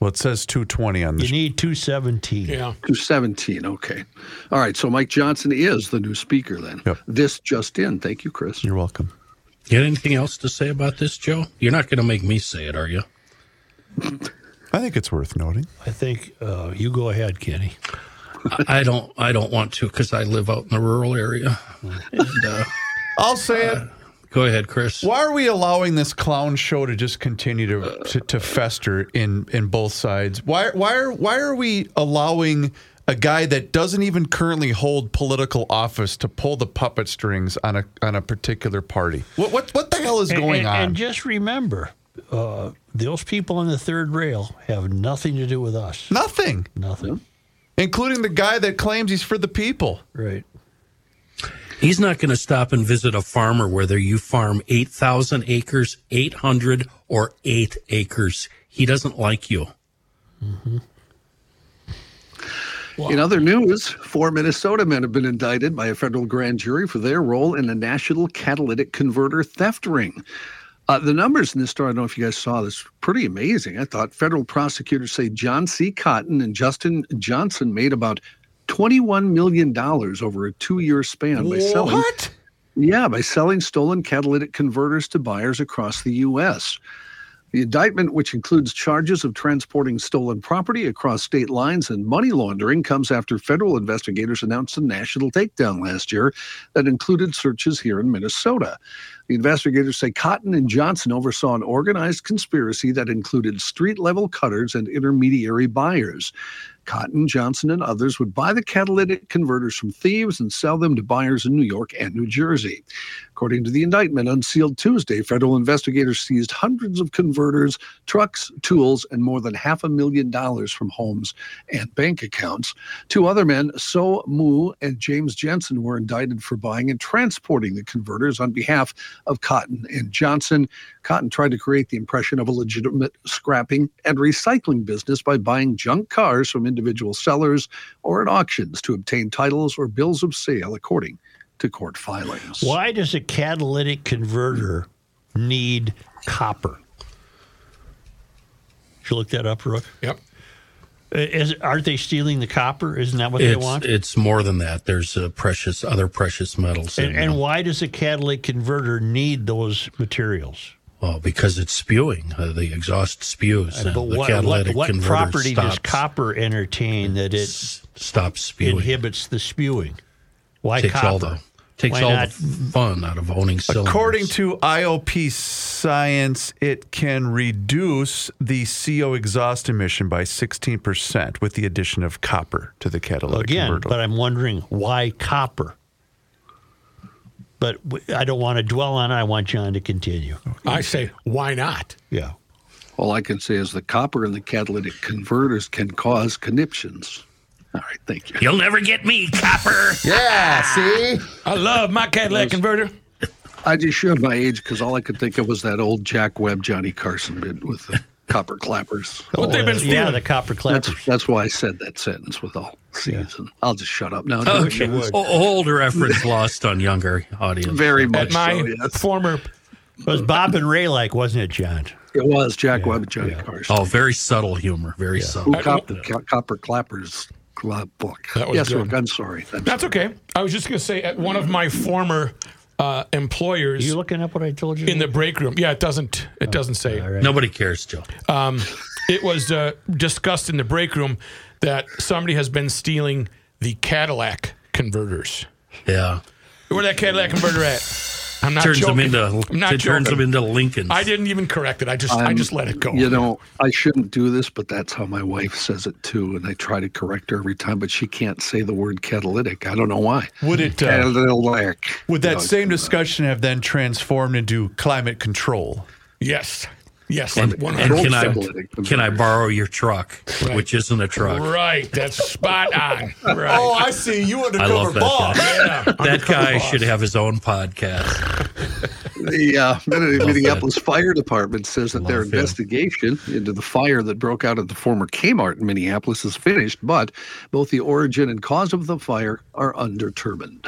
221. Well, it says 220 on this. You need 217. Yeah. 217. Okay. All right. So Mike Johnson is the new speaker then. Yep. This just in. Thank you, Chris. You're welcome. You got anything else to say about this, Joe? You're not going to make me say it, are you? I think it's worth noting. I think uh, you go ahead, Kenny. I don't. I don't want to because I live out in the rural area. [LAUGHS] And, uh, I'll say it. Go ahead, Chris. Why are we allowing this clown show to just continue to, to, to fester in, in both sides? Why why are why are we allowing a guy that doesn't even currently hold political office to pull the puppet strings on a on a particular party? What what what the hell is And- going and, on? And just remember, uh, those people on the third rail have nothing to do with us. Nothing, Nothing. including the guy that claims he's for the people. Right. He's not going to stop and visit a farmer whether you farm 8,000 acres, 800, or 8 acres. He doesn't like you. In other news, four Minnesota men have been indicted by a federal grand jury for their role in the national catalytic converter theft ring. Uh, the numbers in this story, I don't know if you guys saw this, pretty amazing. I thought federal prosecutors say John C. Cotton and Justin Johnson made about $21 million over a two year span by selling What? yeah, by selling stolen catalytic converters to buyers across the U.S. The indictment, which includes charges of transporting stolen property across state lines and money laundering, comes after federal investigators announced a national takedown last year that included searches here in Minnesota. The investigators say Cotton and Johnson oversaw an organized conspiracy that included street level cutters and intermediary buyers. Cotton, Johnson, and others would buy the catalytic converters from thieves and sell them to buyers in New York and New Jersey. According to the indictment, unsealed Tuesday, federal investigators seized hundreds of converters, trucks, tools, and more than half a million dollars from homes and bank accounts. Two other men, So Mu and James Jensen, were indicted for buying and transporting the converters on behalf of Cotton and Johnson. Cotton tried to create the impression of a legitimate scrapping and recycling business by buying junk cars from individual sellers or at auctions to obtain titles or bills of sale, according to court filings. Why does a catalytic converter need copper? Should you look that up, Rook? Yep. Is, aren't they stealing the copper? Isn't that what they It's, want? it's more than that. There's uh, precious other precious metals. and, and why does a catalytic converter need those materials? Well, because it's spewing. Uh, the exhaust spews. and Uh, but the what, catalytic what, what converter property does copper entertain that it s- stops spewing. inhibits the spewing? Why takes copper? all the takes Why all not- the fun out of owning cylinders. According to IOP science, it can reduce the CO exhaust emission by 16% with the addition of copper to the catalytic Again, converter. but I'm wondering why copper? But I don't want to dwell on it. I want John to continue. I say, why not? Yeah. All I can say is the copper in the catalytic converters can cause conniptions. All right, thank you. You'll never get me, copper. yeah, ah. see? I love my Cadillac converter. I just showed my age because all I could think of was that old Jack Webb Johnny Carson bit with the copper clappers. What they've been yeah, the copper clappers. That's that's why I said that sentence with all C's. And I'll just shut up now. Okay. would. O- Old reference lost on younger audience. Very much At my so. Yes. former, It was Bob and Ray like, wasn't it, John? It was Jack Webb Johnny Carson. Oh, very subtle humor. Very subtle. Who copper, co- copper clappers club book. That was yes, good. Rick, I'm sorry. I'm that's okay. I was just going to say, at one of my former uh, employers You looking up what I told you? in the break room. Yeah, it doesn't. It doesn't say. All right. Nobody cares, Joe. Um, it was uh, discussed in the break room that somebody has been stealing the Cadillac converters. Yeah. Where that Cadillac converter at? I'm not turns joking. them into I'm not it turns joking. them into Lincolns. I didn't even correct it. I just I I'm- just let it go. You know, I shouldn't do this, but that's how my wife says it too, and I try to correct her every time, but she can't say the word catalytic. I don't know why. Would it uh, Catalytic. would that No, same discussion have then transformed into climate control? yes, yes, and, one and can I can I borrow your truck, Right. which isn't a truck? Right, that's spot on. Right. Oh, I see. You I love that guy. yeah. That guy should have his own podcast. The uh, Min- Well Minneapolis Fire Department says that their Love him. investigation into the fire that broke out at the former Kmart in Minneapolis is finished, but both the origin and cause of the fire are undetermined.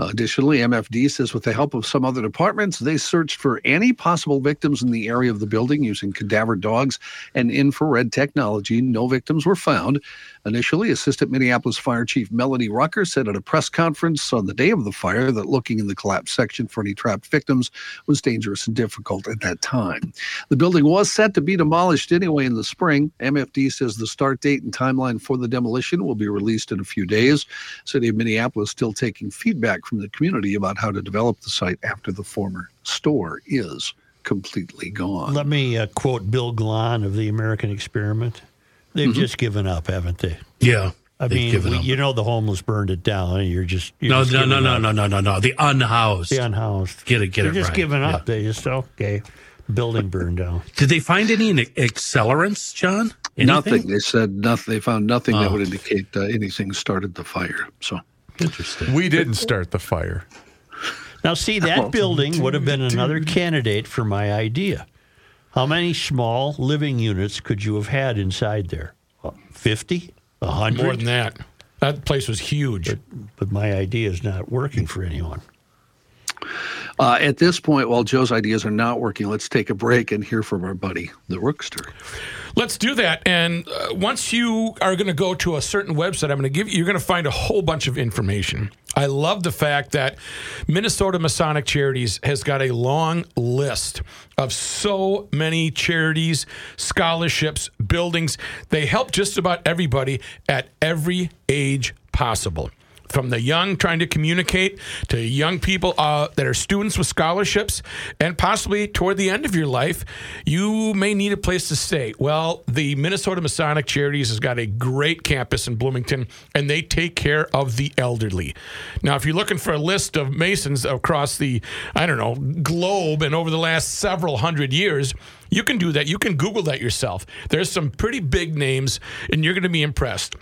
Additionally, MFD says with the help of some other departments, they searched for any possible victims in the area of the building using cadaver dogs and infrared technology. No victims were found. Initially, Assistant Minneapolis Fire Chief Melanie Rucker said at a press conference on the day of the fire that looking in the collapsed section for any trapped victims was dangerous and difficult at that time. The building was set to be demolished anyway in the spring. MFD says the start date and timeline for the demolition will be released in a few days. City of Minneapolis still taking feedback from the community about how to develop the site after the former store is completely gone. Let me uh, quote Bill Glahn of the American Experiment. They've Mm-hmm. just given up, haven't they? Yeah. I they've mean, given we, up. you know, the homeless burned it down, and you're just you're no, just no, no, giving no, no, no, no, no. The unhoused. The unhoused. Get it, get They're it just right. giving Yeah. up. They just okay. Building burned down. Did they find any accelerants, John? Anything? Nothing. They said nothing. They found nothing that Oh. would indicate uh, anything started the fire. So Interesting. We didn't start the fire. Now, see, that building would have been another candidate for my idea. How many small living units could you have had inside there? 50? 100? More than that. That place was huge. But my idea is not working for anyone. uh, at this point, while Joe's ideas are not working, let's take a break and hear from our buddy, the Rookster. Let's do that. And uh, once you are going to go to a certain website, I'm going to give you, you're going to find a whole bunch of information. I love the fact that Minnesota Masonic Charities has got a long list of so many charities, scholarships, buildings. They help just about everybody at every age possible from the young trying to communicate to young people uh, that are students with scholarships and possibly toward the end of your life you may need a place to stay. Well the minnesota masonic charities has got a great campus in bloomington and they take care of the elderly. Now if you're looking for a list of masons across the i don't know globe and over the last several hundred years you can do that. You can google that yourself. There's some pretty big names and you're going to be impressed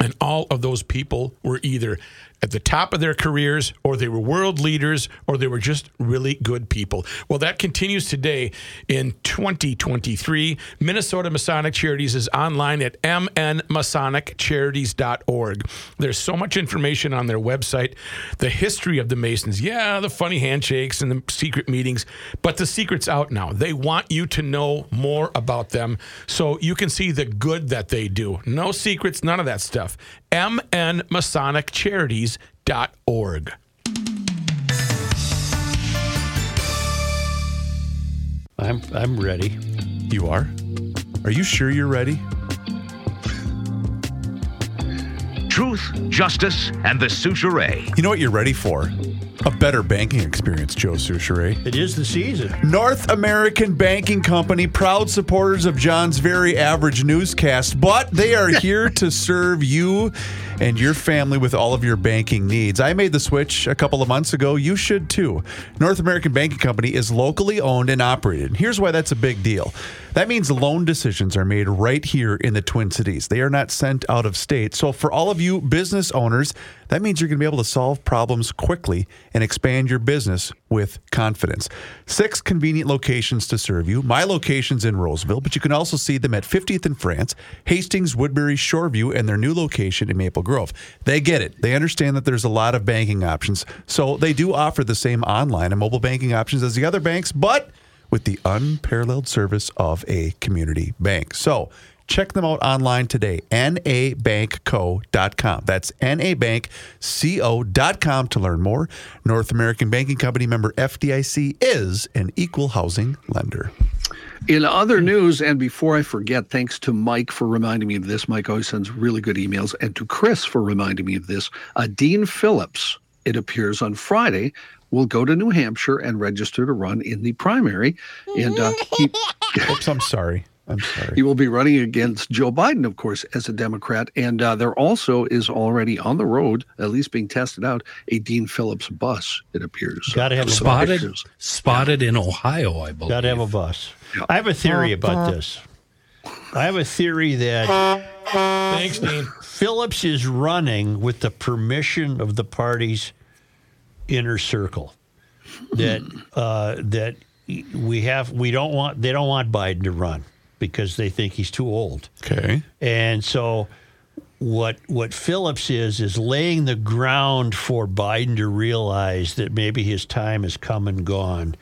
and all of those people were either at the top of their careers, or they were world leaders, or they were just really good people. Well, that continues today in 2023. Minnesota Masonic Charities is online at mnmasoniccharities.org. There's so much information on their website. The history of the Masons, yeah, the funny handshakes and the secret meetings, but the secret's out now. They want you to know more about them so you can see the good that they do. No secrets, none of that stuff. mnmasoniccharities.org. I'm, I'm ready. You are? Are you sure you're ready? Truth, justice, and the Soucheray. You know what you're ready for? A better banking experience, Joe Soucheray. It is the season. North American Banking Company, proud supporters of John's very average newscast, but they are [LAUGHS] here to serve you and your family with all of your banking needs. I made the switch a couple of months ago. You should too. North American Banking Company is locally owned and operated. Here's why that's a big deal. That means loan decisions are made right here in the Twin Cities. They are not sent out of state. So for all of you business owners, that means you're going to be able to solve problems quickly and expand your business with confidence. Six convenient locations to serve you. My location's in Roseville, but you can also see them at 50th and France, Hastings, Woodbury, Shoreview, and their new location in Maple Grove. They get it. They understand that there's a lot of banking options. So they do offer the same online and mobile banking options as the other banks, but with the unparalleled service of a community bank. So check them out online today, nabankco.com. That's nabankco.com to learn more. North American Banking Company member FDIC is an equal housing lender. In other news, and before I forget, thanks to Mike for reminding me of this. Mike always sends really good emails, and to Chris for reminding me of this. Uh, Dean Phillips, it appears on Friday, will go to New Hampshire and register to run in the primary, and uh, he [LAUGHS] Oops, I'm sorry. I'm sorry. he will be running against Joe Biden, of course, as a Democrat. And uh, there also is already on the road, at least being tested out, a Dean Phillips bus. It appears. Gotta have a Spotted, pictures. spotted in Ohio, I believe. Got to have a bus. I have a theory about this. I have a theory that Thanks, Dean. Phillips is running with the permission of the party's inner circle. That uh, that we have we don't want they don't want Biden to run because they think he's too old. Okay. And so what what Phillips is is laying the ground for Biden to realize that maybe his time has come and gone.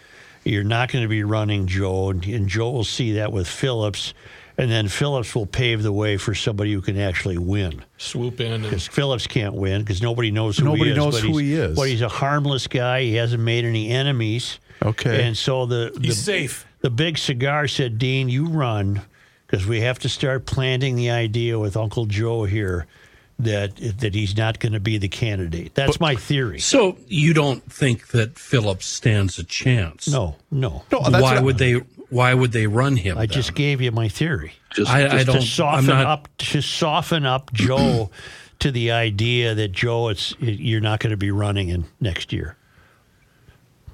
You're not going to be running Joe, and, and Joe will see that with Phillips, and then Phillips will pave the way for somebody who can actually win. Swoop in and Because Phillips can't win because nobody knows who Nobody he is. knows but who he's- he is. But he's a harmless guy. He hasn't made any enemies. Okay. And so the the, he's safe. The big cigar said, Dean, you run because we have to start planting the idea with Uncle Joe here that that he's not going to be the candidate. That's my theory. So you don't think that Phillips stands a chance? No, no. No, that's why would they? Why would they run him? I then? just gave you my theory. Just, I, I just don't. to soften not, up to soften up Joe [CLEARS THROAT] to the idea that Joe, it's you're not going to be running in next year.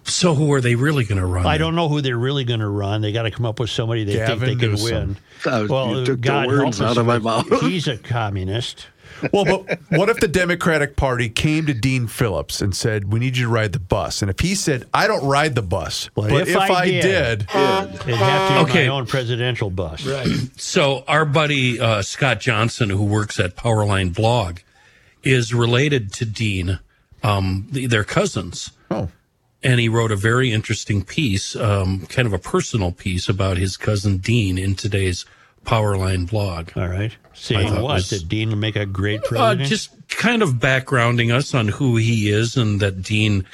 So who are they really going to run? I don't know who they're really going to run. They got to come up with somebody they Gavin think they can win. Uh, you took the words help out of my mouth. [LAUGHS] He's a communist. Well, but what if the Democratic Party came to Dean Phillips and said, "We need you to ride the bus"? And if he said, "I don't ride the bus," Well, but if I did- did, It'd have to be Okay. my own presidential bus. Right. So our buddy uh, Scott Johnson, who works at Powerline Blog, is related to Dean. Um, th- they're cousins. oh, and he wrote a very interesting piece, um, kind of a personal piece about his cousin Dean in today's Powerline blog. All right. Saying thought what? was- that Dean will make a great Uh, president? just kind of backgrounding us on who he is and that Dean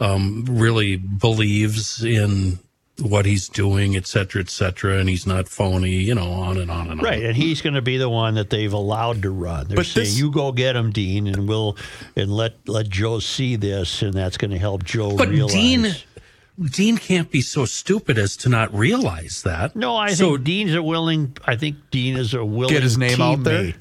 um, really believes in what he's doing, et cetera, et cetera, and he's not phony, you know, on and on and on. Right, and he's going to be the one that they've allowed to run. They're But saying, this- "You go get him, Dean, and we'll and let let Joe see this, and that's going to help Joe But realize." Dean, Dean can't be so stupid as to not realize that. no, I so think Dean's a willing. I think Dean is a willing Get his name out there?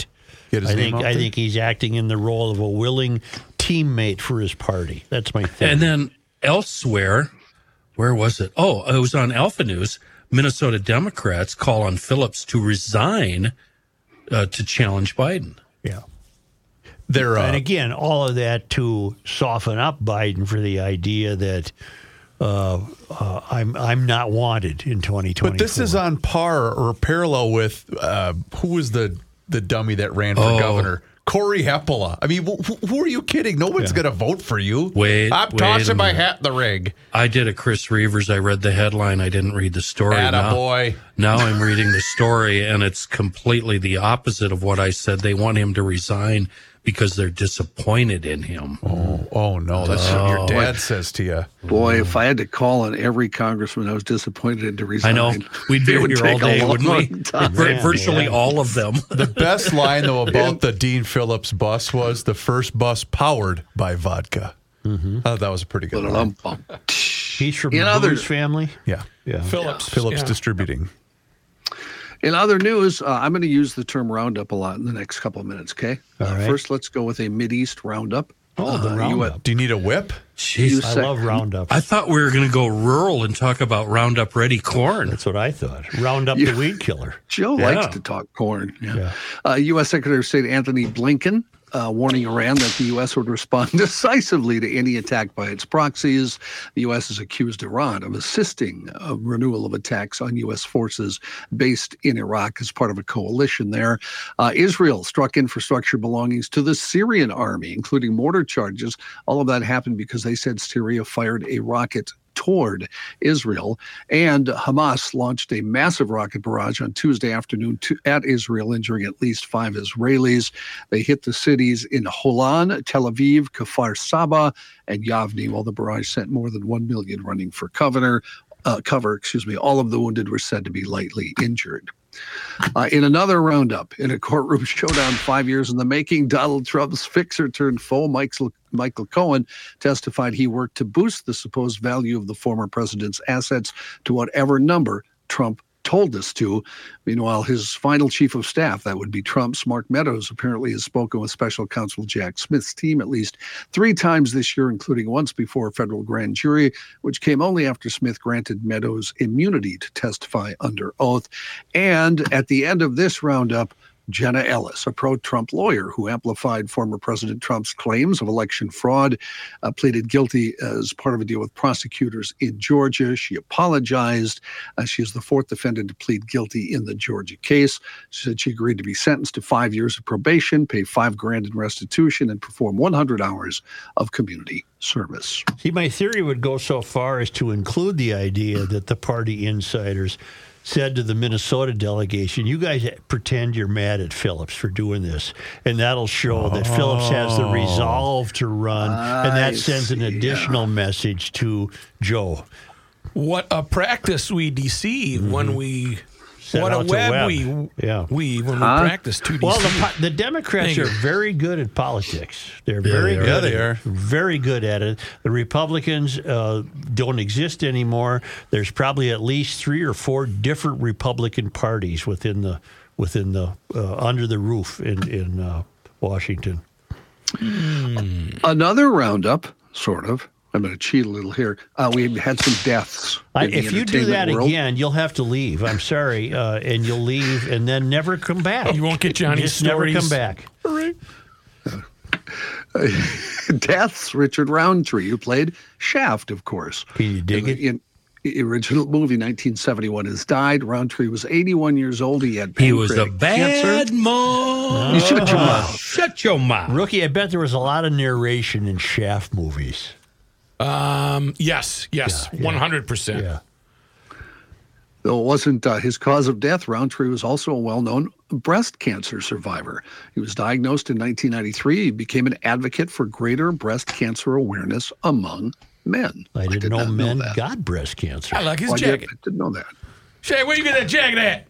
get his I name think out I think he's acting in the role of a willing teammate for his party. That's my thing. And then elsewhere, where was it? Oh, it was on Alpha News. Minnesota Democrats call on Phillips to resign uh, to challenge Biden. yeah. They're uh, And again, all of that to soften up Biden for the idea that uh, uh, I'm I'm not wanted in 2020. but this is on par or parallel with uh, who was the the dummy that ran for Oh. governor? Cory Hepola. I mean, wh- wh- who are you kidding? No one's going to vote for you. Wait, I'm wait tossing my hat in the ring. I did a Chris Reuvers. I read the headline. I didn't read the story. Now- boy. Now I'm reading the story, and it's completely the opposite of what I said. They want him to resign because they're disappointed in him. Oh, oh no, that's what your dad says to you. Boy, if I had to call on every congressman I was disappointed to resign, I know. [LAUGHS] We'd be here all day, wouldn't we? [LAUGHS] Yeah, Virtually yeah. all of them. [LAUGHS] The best line though about the Dean Phillips bus was the first bus powered by vodka. Mm-hmm. Oh, that was a pretty good line. He's from in the other- family. Yeah, Yeah. Phillips. Phillips yeah. Distributing. In other news, uh, I'm going to use the term roundup a lot in the next couple of minutes. Okay. All Uh, right. First, let's go with a Mid East roundup. Oh, the Uh, you roundup. had- Do you need a whip? Jeez. I sec- love roundups. I thought we were going to go rural and talk about Roundup Ready corn. That's what I thought. Roundup [LAUGHS] Yeah. the weed killer. Joe Yeah. likes to talk corn. Yeah. Yeah. Uh, U.S. Secretary of State Antony Blinken uh, warning Iran that the U.S. would respond [LAUGHS] decisively to any attack by its proxies. The U.S. has accused Iran of assisting a renewal of attacks on U.S. forces based in Iraq as part of a coalition there. Uh, Israel struck infrastructure belongings to the Syrian army, including mortar charges. All of that happened because they said Syria fired a rocket toward Israel. And Hamas launched a massive rocket barrage on Tuesday afternoon to, at Israel, injuring at least five Israelis. They hit the cities in Holon, Tel Aviv, Kfar Saba, and Yavne, while the barrage sent more than 1 million running for cover. Uh, cover, excuse me. All of the wounded were said to be lightly injured. Uh, in another roundup, in a courtroom [LAUGHS] showdown five years in the making, Donald Trump's fixer turned foe, Michael, Michael Cohen, testified he worked to boost the supposed value of the former president's assets to whatever number Trump told us to. Meanwhile, his final chief of staff, that would be Trump's, Mark Meadows, apparently has spoken with special counsel Jack Smith's team at least three times this year, including once before a federal grand jury, which came only after Smith granted Meadows immunity to testify under oath. And at the end of this roundup, Jenna Ellis, a pro Trump lawyer who amplified former President Trump's claims of election fraud, uh, pleaded guilty as part of a deal with prosecutors in Georgia. She apologized. Uh, she is the fourth defendant to plead guilty in the Georgia case. She said she agreed to be sentenced to five years of probation, pay five grand in restitution, and perform 100 hours of community service. See, my theory would go so far as to include the idea that the party insiders said to the Minnesota delegation, "You guys pretend you're mad at Phillips for doing this, and that'll show that Phillips has the oh. resolve to run, and that I sends an see, additional message to Joe." What a practice we deceive when mm-hmm. we. Set what a out to web, web. we Yeah. weave when Huh? we practice to deceive. Well, the, the Democrats Thank are very good at politics. They're very they good. Yeah, at they it. are. very good at it. The Republicans uh, don't exist anymore. There's probably at least three or four different Republican parties within the within the uh, under the roof in in uh, Washington. Another roundup, sort of. I'm going to cheat a little here. Uh, we had some deaths. I, if you do that world. again, you'll have to leave. I'm sorry, uh, and you'll leave and then never come back. You won't get Johnny's Just never come stories. back. [LAUGHS] deaths. Richard Roundtree, who played Shaft, of course. Can you dig in, it? In the original movie, 1971, has died. Roundtree was 81 years old. He had He was a pancreatic bad cancer. man. You shut your mouth. Shut your mouth. Rookie, I bet there was a lot of narration in Shaft movies. Um, yes, yes, Yeah, yeah. one hundred percent. Yeah. Though it wasn't uh, his cause of death, Roundtree was also a well known breast cancer survivor. He was diagnosed in 1993. He became an advocate for greater breast cancer awareness among men. I didn't did know men that. got breast cancer. I like his Well, I did- jacket. I didn't know that. Shay, where you get that jacket at?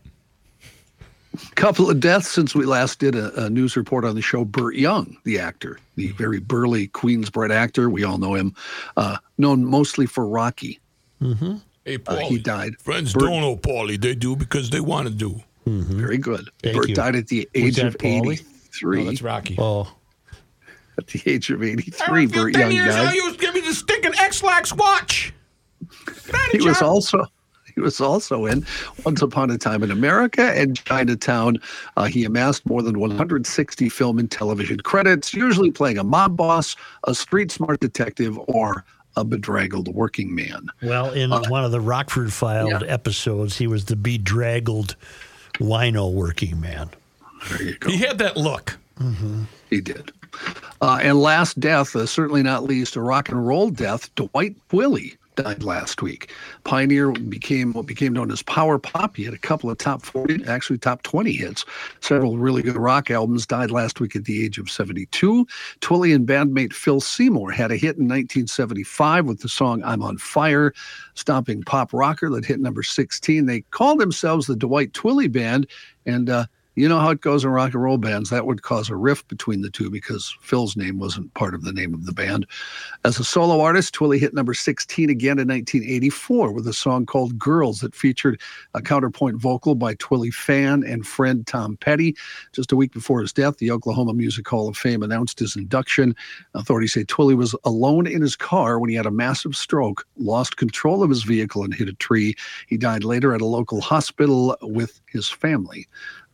Couple of deaths since we last did a, a news report on the show. Burt Young, the actor, the very burly Queensbred actor, we all know him, uh, known mostly for Rocky. Hey, Uh, Paulie. he died. Friends Bert- don't know Paulie. They do because they want to do. Very good. Thank Burt you. died at the age of Paulie? 83. Oh, that's Rocky. Oh, At the age of 83, Burt Young died. you give me the stinking X-Lax watch. [LAUGHS] He was also he was also in Once Upon a Time in America and Chinatown. Uh, he amassed more than 160 film and television credits, usually playing a mob boss, a street smart detective, or a bedraggled working man. well, in one of the Rockford Files yeah. episodes, he was the bedraggled wino working man. There you go. He had that look. He did. Uh, and last death, uh, certainly not least, a rock and roll death, Dwight Twilley died last week. Pioneer became what became known as power pop. He had a couple of top 40, actually top 20 hits. Several really good rock albums died last week at the age of 72. Twilley and bandmate Phil Seymour had a hit in 1975 with the song I'm on Fire, stomping pop rocker that hit number 16. They called themselves the Dwight Twilley Band, and uh, you know how it goes in rock and roll bands. That would cause a rift between the two because Phil's name wasn't part of the name of the band. As a solo artist, Twilley hit number 16 again in 1984 with a song called Girls that featured a counterpoint vocal by Twilley fan and friend Tom Petty. Just a week before his death, the Oklahoma Music Hall of Fame announced his induction. Authorities say Twilley was alone in his car when he had a massive stroke, lost control of his vehicle, and hit a tree. He died later at a local hospital with his family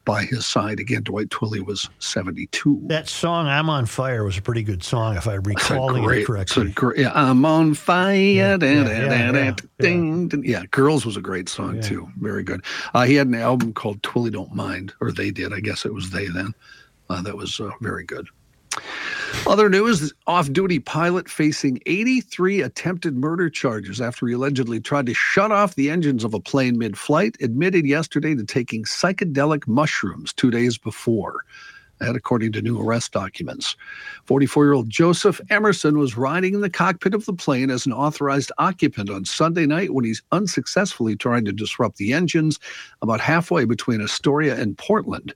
by his side. Again, Dwight Twilley was 72. That song "I'm on Fire" was a pretty good song, if I recall it great, it's a correctly. great, yeah, I'm on fire. yeah, da, yeah, da, da, ding, ding. yeah, Girls was a great song too. Very good. Uh, he had an album called Twilley Don't Mind, or they did. I guess it was they then. Uh, that was uh, very good. Other news off duty pilot facing 83 attempted murder charges after he allegedly tried to shut off the engines of a plane mid flight, admitted yesterday to taking psychedelic mushrooms two days before. That, according to new arrest documents. 44 year old Joseph Emerson was riding in the cockpit of the plane as an authorized occupant on Sunday night when he's unsuccessfully trying to disrupt the engines about halfway between Astoria and Portland.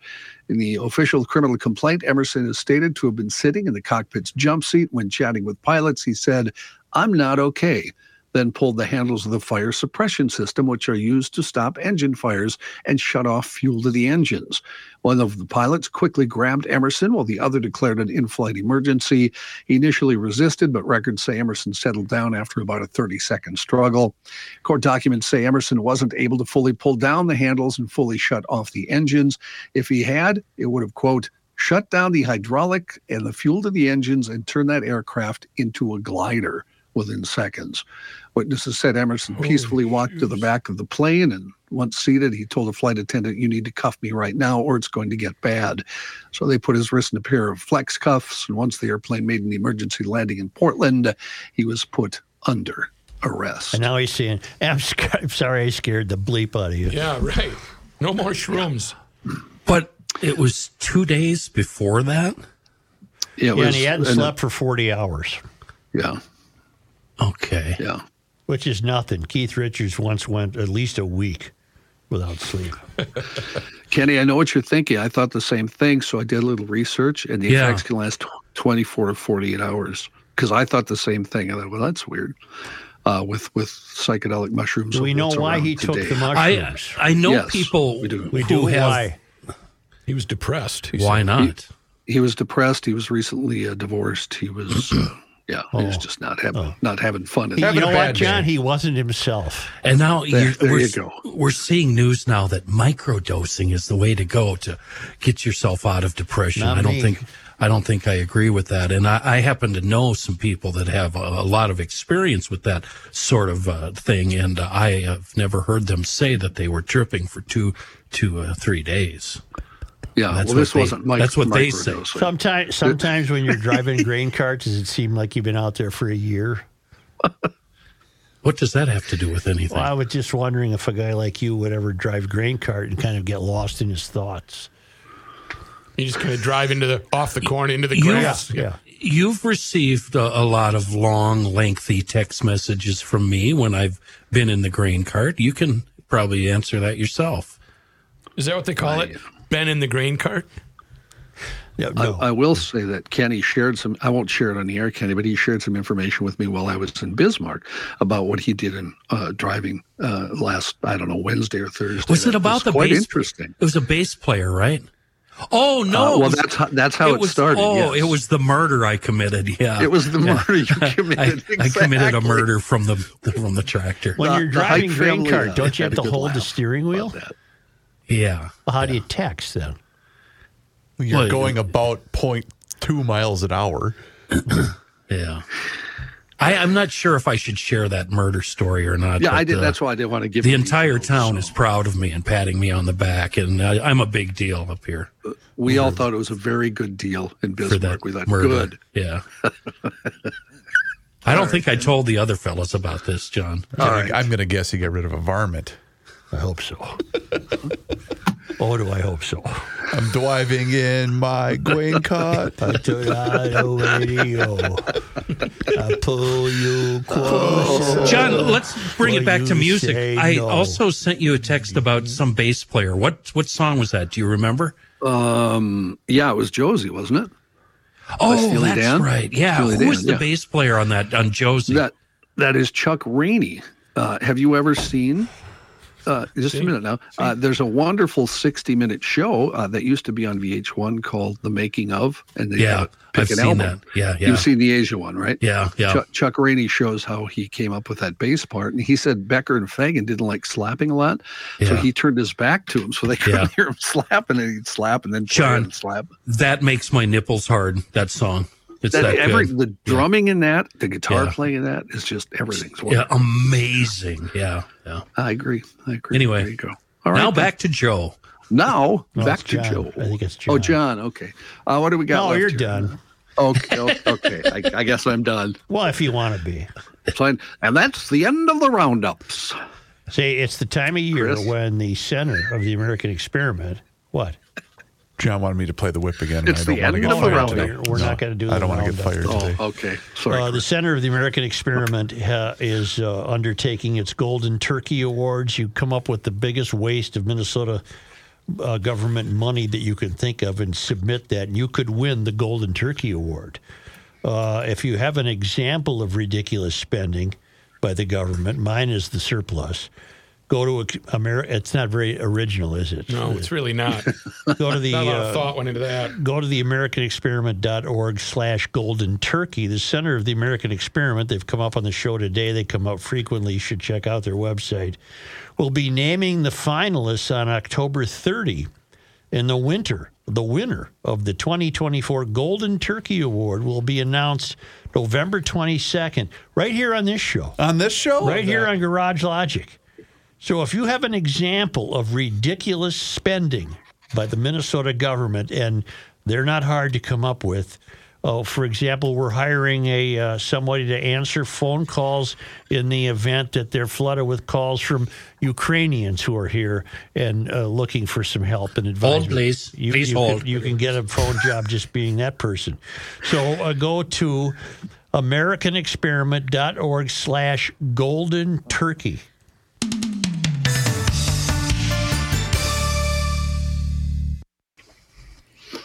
In the official criminal complaint, Emerson is stated to have been sitting in the cockpit's jump seat when chatting with pilots. He said, I'm not okay. Then pulled the handles of the fire suppression system, which are used to stop engine fires and shut off fuel to the engines. One of the pilots quickly grabbed Emerson while the other declared an in flight emergency. He initially resisted, but records say Emerson settled down after about a 30 second struggle. Court documents say Emerson wasn't able to fully pull down the handles and fully shut off the engines. If he had, it would have, quote, shut down the hydraulic and the fuel to the engines and turned that aircraft into a glider within seconds. Witnesses said Emerson oh, peacefully walked to the back of the plane and once seated, he told a flight attendant, You need to cuff me right now or it's going to get bad. So they put his wrist in a pair of flex cuffs. And once the airplane made an emergency landing in Portland, he was put under arrest. And now he's saying, [LAUGHS] I'm, sc- I'm sorry I scared the bleep out of you. Yeah, right. No more shrooms. But it was two days before that. Yeah, it Yeah, was- and he hadn't and, slept for 40 hours, Yeah, Okay. yeah. which is nothing. Keith Richards once went at least a week without sleep. [LAUGHS] Kenny, I know what you're thinking. I thought the same thing, so I did a little research, and the Yeah. effects can last 24 to 48 hours. Because I thought the same thing. I thought, well, that's weird. Uh, with with psychedelic mushrooms. Do we know why around he took the mushrooms? I know Yes, people we do. we who do. have Why? He was depressed. He why said. not? He was depressed. He was recently uh, divorced. He was, uh, [CLEARS THROAT] yeah, he was Oh. just not having not having fun. He- you Having a know what, John? day. He wasn't himself. And now There- you're, there we're, you go. we're seeing news now that microdosing is the way to go to get yourself out of depression. Not I don't me. think I don't think I agree with that. And I, I happen to know some people that have a, a lot of experience with that sort of uh, thing, and uh, I have never heard them say that they were tripping for two to uh, three days. Yeah, That's well, what this they- wasn't mic- that's what they say. Sometimes, [LAUGHS] sometimes when you're driving grain carts, does it seem like you've been out there for a year? [LAUGHS] What does that have to do with anything? Well, I was just wondering if a guy like you would ever drive grain cart and kind of get lost in his thoughts. You just kind of drive into the off the corn into the grass. Yeah. You've received a, a lot of long, lengthy text messages from me when I've been in the grain cart. You can probably answer that yourself. Is that what they call it? Ben in the grain cart. Yeah, I, no. I will say that Kenny shared some. I won't share it on the air, Kenny, but he shared some information with me while I was in Bismarck about what he did in uh, driving uh, last. I don't know Wednesday or Thursday. Was it That about the quite bass? interesting? It was a bass player, right? Oh no! Uh, well, was- that's how, that's how it, was, started. Oh, yes. it was the murder I committed. Yeah, It was the murder you [LAUGHS] I, committed. I committed a murder from the from the tractor. when The- you're driving grain cart, uh, don't you have to good hold the steering wheel? About that. yeah, Well, how do you text then? You're Well, going about 0.2 miles an hour. [CLEARS THROAT] yeah. I, I'm not sure if I should share that murder story or not. Yeah, I did. uh, That's why I didn't want to give the entire details, town so. is proud of me and patting me on the back, and I, I'm a big deal up here We all thought it was a very good deal in for that Bismarck. We thought murder. good. Yeah. I don't think I told the other fellas about this, John. I'm going to guess you get rid of a varmint. I hope so. [LAUGHS] oh, do I hope so? I'm driving in my grain cart. I turn on the radio. I pull you closer. John, let's bring it back to music. say I no? also sent you a text about some bass player. What what song was that? Do you remember? Um, yeah, it was Josie, wasn't it? Oh, Steely that's Dan? right. Yeah. Steely Who was the yeah. bass player on that on Josie? That that is Chuck Rainey. Uh, have you ever seen? Uh, just a minute now. Uh, there's a wonderful 60 minute show uh, that used to be on VH1 called The Making of, and they Yeah, uh, pick I've an seen album. that. Yeah, yeah. You've seen the Aja one, right? yeah, yeah. Chuck, Chuck Rainey shows how he came up with that bass part, and he said Becker and Fagen didn't like slapping a lot, so Yeah. he turned his back to him, so they couldn't Yeah. [LAUGHS] hear him slap, and then he'd slap and then John, and slap. That makes my nipples hard. That song. It's that, That, every, good. the drumming in that, the guitar Yeah. playing in that is just everything's Yeah, amazing. Yeah, yeah. I agree. I agree. Anyway, there you go. All right, now then. back to Joe. Now No, back to John. Joe. I think it's John. Oh, John. John. Okay. Uh, what do we got? No, you're here? done. Okay. Okay. I, I guess I'm done. Well, if you want to be. Fine. And that's the end of the roundups. See, it's the time of year Chris? when the center of the American experiment. What? John wanted me to play the whip again. It's I don't the want to end get of the fired roundup. today. We're No, not going to do I the don't want to get roundup. fired today. Oh, okay. Sorry. Uh, the Center of the American Experiment ha- is uh, undertaking its Golden Turkey Awards. You come up with the biggest waste of Minnesota uh, government money that you can think of and submit that, and you could win the Golden Turkey Award. Uh, if you have an example of ridiculous spending, by the government. Mine is the surplus. Go to America. It's not very original, is it? No, it's really not. [LAUGHS] Go to the Not a lot uh, of thought went into that. go to the americanexperiment.org slash golden turkey the center of the american experiment they've come up on the show today they come up frequently you should check out their website We'll be naming the finalists on october 30 in the winter the winner of the 2024 golden turkey award will be announced november 22nd right here on this show On this show? right here on Garage Logic. So if you have an example of ridiculous spending by the Minnesota government, and they're not hard to come up with. Oh, for example, we're hiring a uh, somebody to answer phone calls in the event that they're flooded with calls from Ukrainians who are here and uh, looking for some help and advice. Hold, please. You, Please you hold. Can, you can get a phone job just being that person. So uh, go to americanexperiment.org slash golden turkey.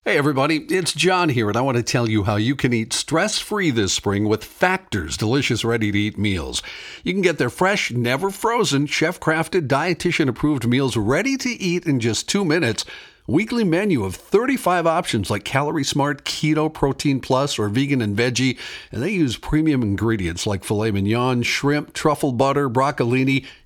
Hey, everybody, it's John here, and I want to tell you how you can eat stress free this spring with Factor's delicious ready to eat meals. You can get their fresh, never frozen, chef crafted, dietitian approved meals ready to eat in just two minutes. Weekly menu of 35 options like Calorie Smart, Keto, Protein Plus, or Vegan and Veggie, and they use premium ingredients like filet mignon, shrimp, truffle butter, broccolini,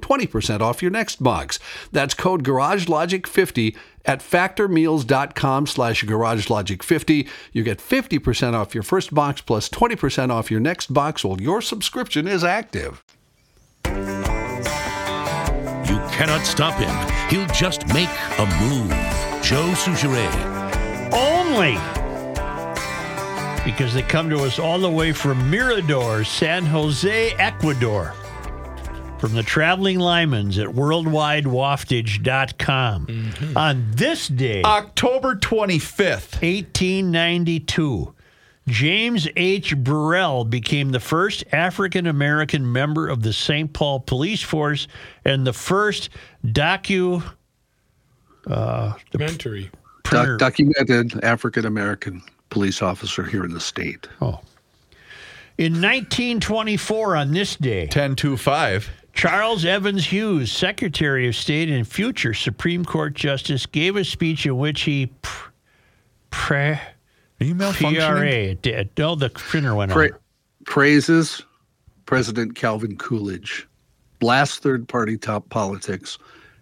20% off your next box. That's code garagelogic50 at factormeals.com slash garagelogic50. You get 50% off your first box plus 20% off your next box while your subscription is active. You cannot stop him. He'll just make a move. Joe Soucheray. only because they come to us all the way from Mirador, San Jose, Ecuador. From the traveling Lymans at worldwidewaftage.com. Mm-hmm. On this day, October 25th. 1892, James H. Burrell became the first African American member of the St. Paul Police Force and the first docu. Uh, Mentory. printer- Doc- documented African American police officer here in the state. Oh. In 1924, on this day, 1025. Charles Evans Hughes, Secretary of State and future Supreme Court Justice, gave a speech in which he pr- pre- Are you malfunctioning? PRA. did- No, oh, the printer went Pra- on. praises President Calvin Coolidge, blasts third party top politics,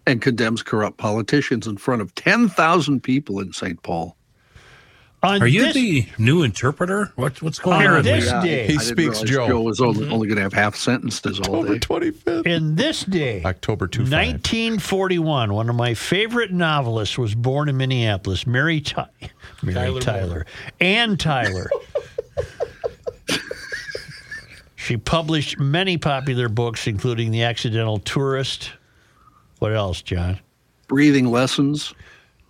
and condemns corrupt politicians in front of 10,000 people in St. Paul. On Are you this, the new interpreter? What, what's going On on? this here? day, He speaks realize Joe. Joe was only, mm-hmm. only going to have half sentences all October day. 25th. in this day, October 25. 1941, one of my favorite novelists was born in Minneapolis, Mary, Ty- Mary Tyler Tyler. Anne Tyler. [LAUGHS] she published many popular books, including The Accidental Tourist. What else, John? Breathing lessons.